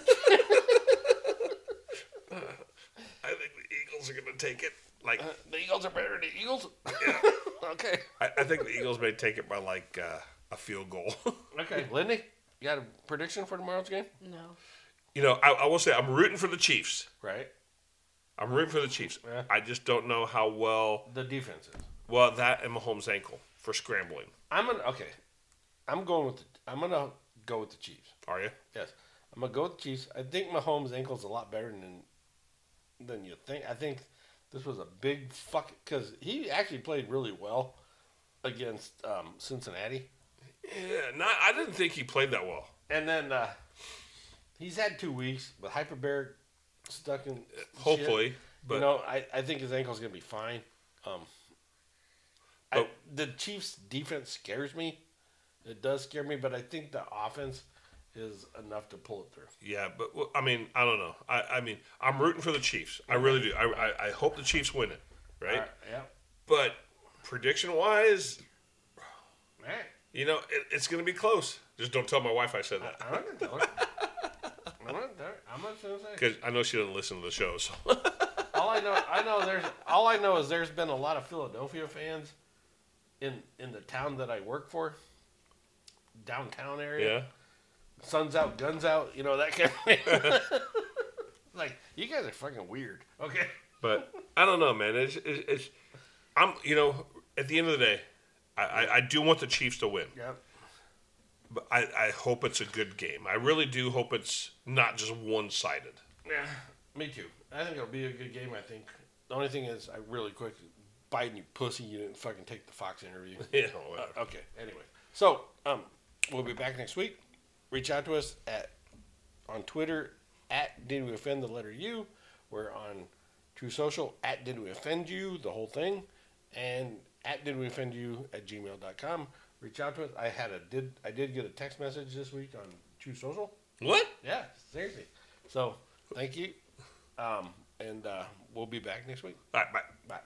I think the Eagles are going to take it. Like Uh, the Eagles are better than the Eagles. Yeah. okay. I, I think the Eagles may take it by like uh, a field goal. Okay, Lindy, you got a prediction for tomorrow's game? No. You know, I, I will say I'm rooting for the Chiefs. Right. I'm rooting for the Chiefs. I just don't know how well the defense is. Well, that and Mahomes' ankle for scrambling. I'm gonna okay. I'm going with the, I'm gonna go with the Chiefs. Are you? Yes, I'm gonna go with the Chiefs. I think Mahomes' ankle's a lot better than than you think. I think this was a big fuck because he actually played really well against um, Cincinnati. Yeah, not, I didn't think he played that well. And then uh, he's had two weeks, but hyperbaric stuck in. Hopefully, shit. but- you know, I, I think his ankle's gonna be fine. Um, I, the Chiefs' defense scares me. It does scare me, but I think the offense is enough to pull it through. Yeah, but well, I mean, I don't know. I, I mean, I'm rooting for the Chiefs. I really do. I, I, I hope the Chiefs win it, right? Right, yeah. But prediction wise, Man, you know, it, it's going to be close. Just don't tell my wife I said that. I'm not gonna tell her. I'm not, tell. I'm not gonna say. Because I know she doesn't listen to the show. So all I know, I know there's all I know is there's been a lot of Philadelphia fans in in the town that I work for, downtown area. Yeah. Suns out, guns out. You know that kind of thing. like you guys are fucking weird. Okay. But I don't know, man. It's, it's, it's I'm you know at the end of the day, I, I, I do want the Chiefs to win. Yep. But I, I hope it's a good game. I really do hope it's not just one sided. Yeah, me too. I think it'll be a good game. I think the only thing is, I really quick, Biden, you pussy, you didn't fucking take the Fox interview. Yeah, whatever. Uh, okay. Anyway, so um, we'll be back next week. Reach out to us at on Twitter at Did We Offend the letter U. We're on True Social at Did We Offend You, the whole thing, and at Did We Offend You at gmail.com. Reach out to us. I had a did I did get a text message this week on True Social. What? Yeah, seriously. So thank you, um, and uh, we'll be back next week. All right, bye.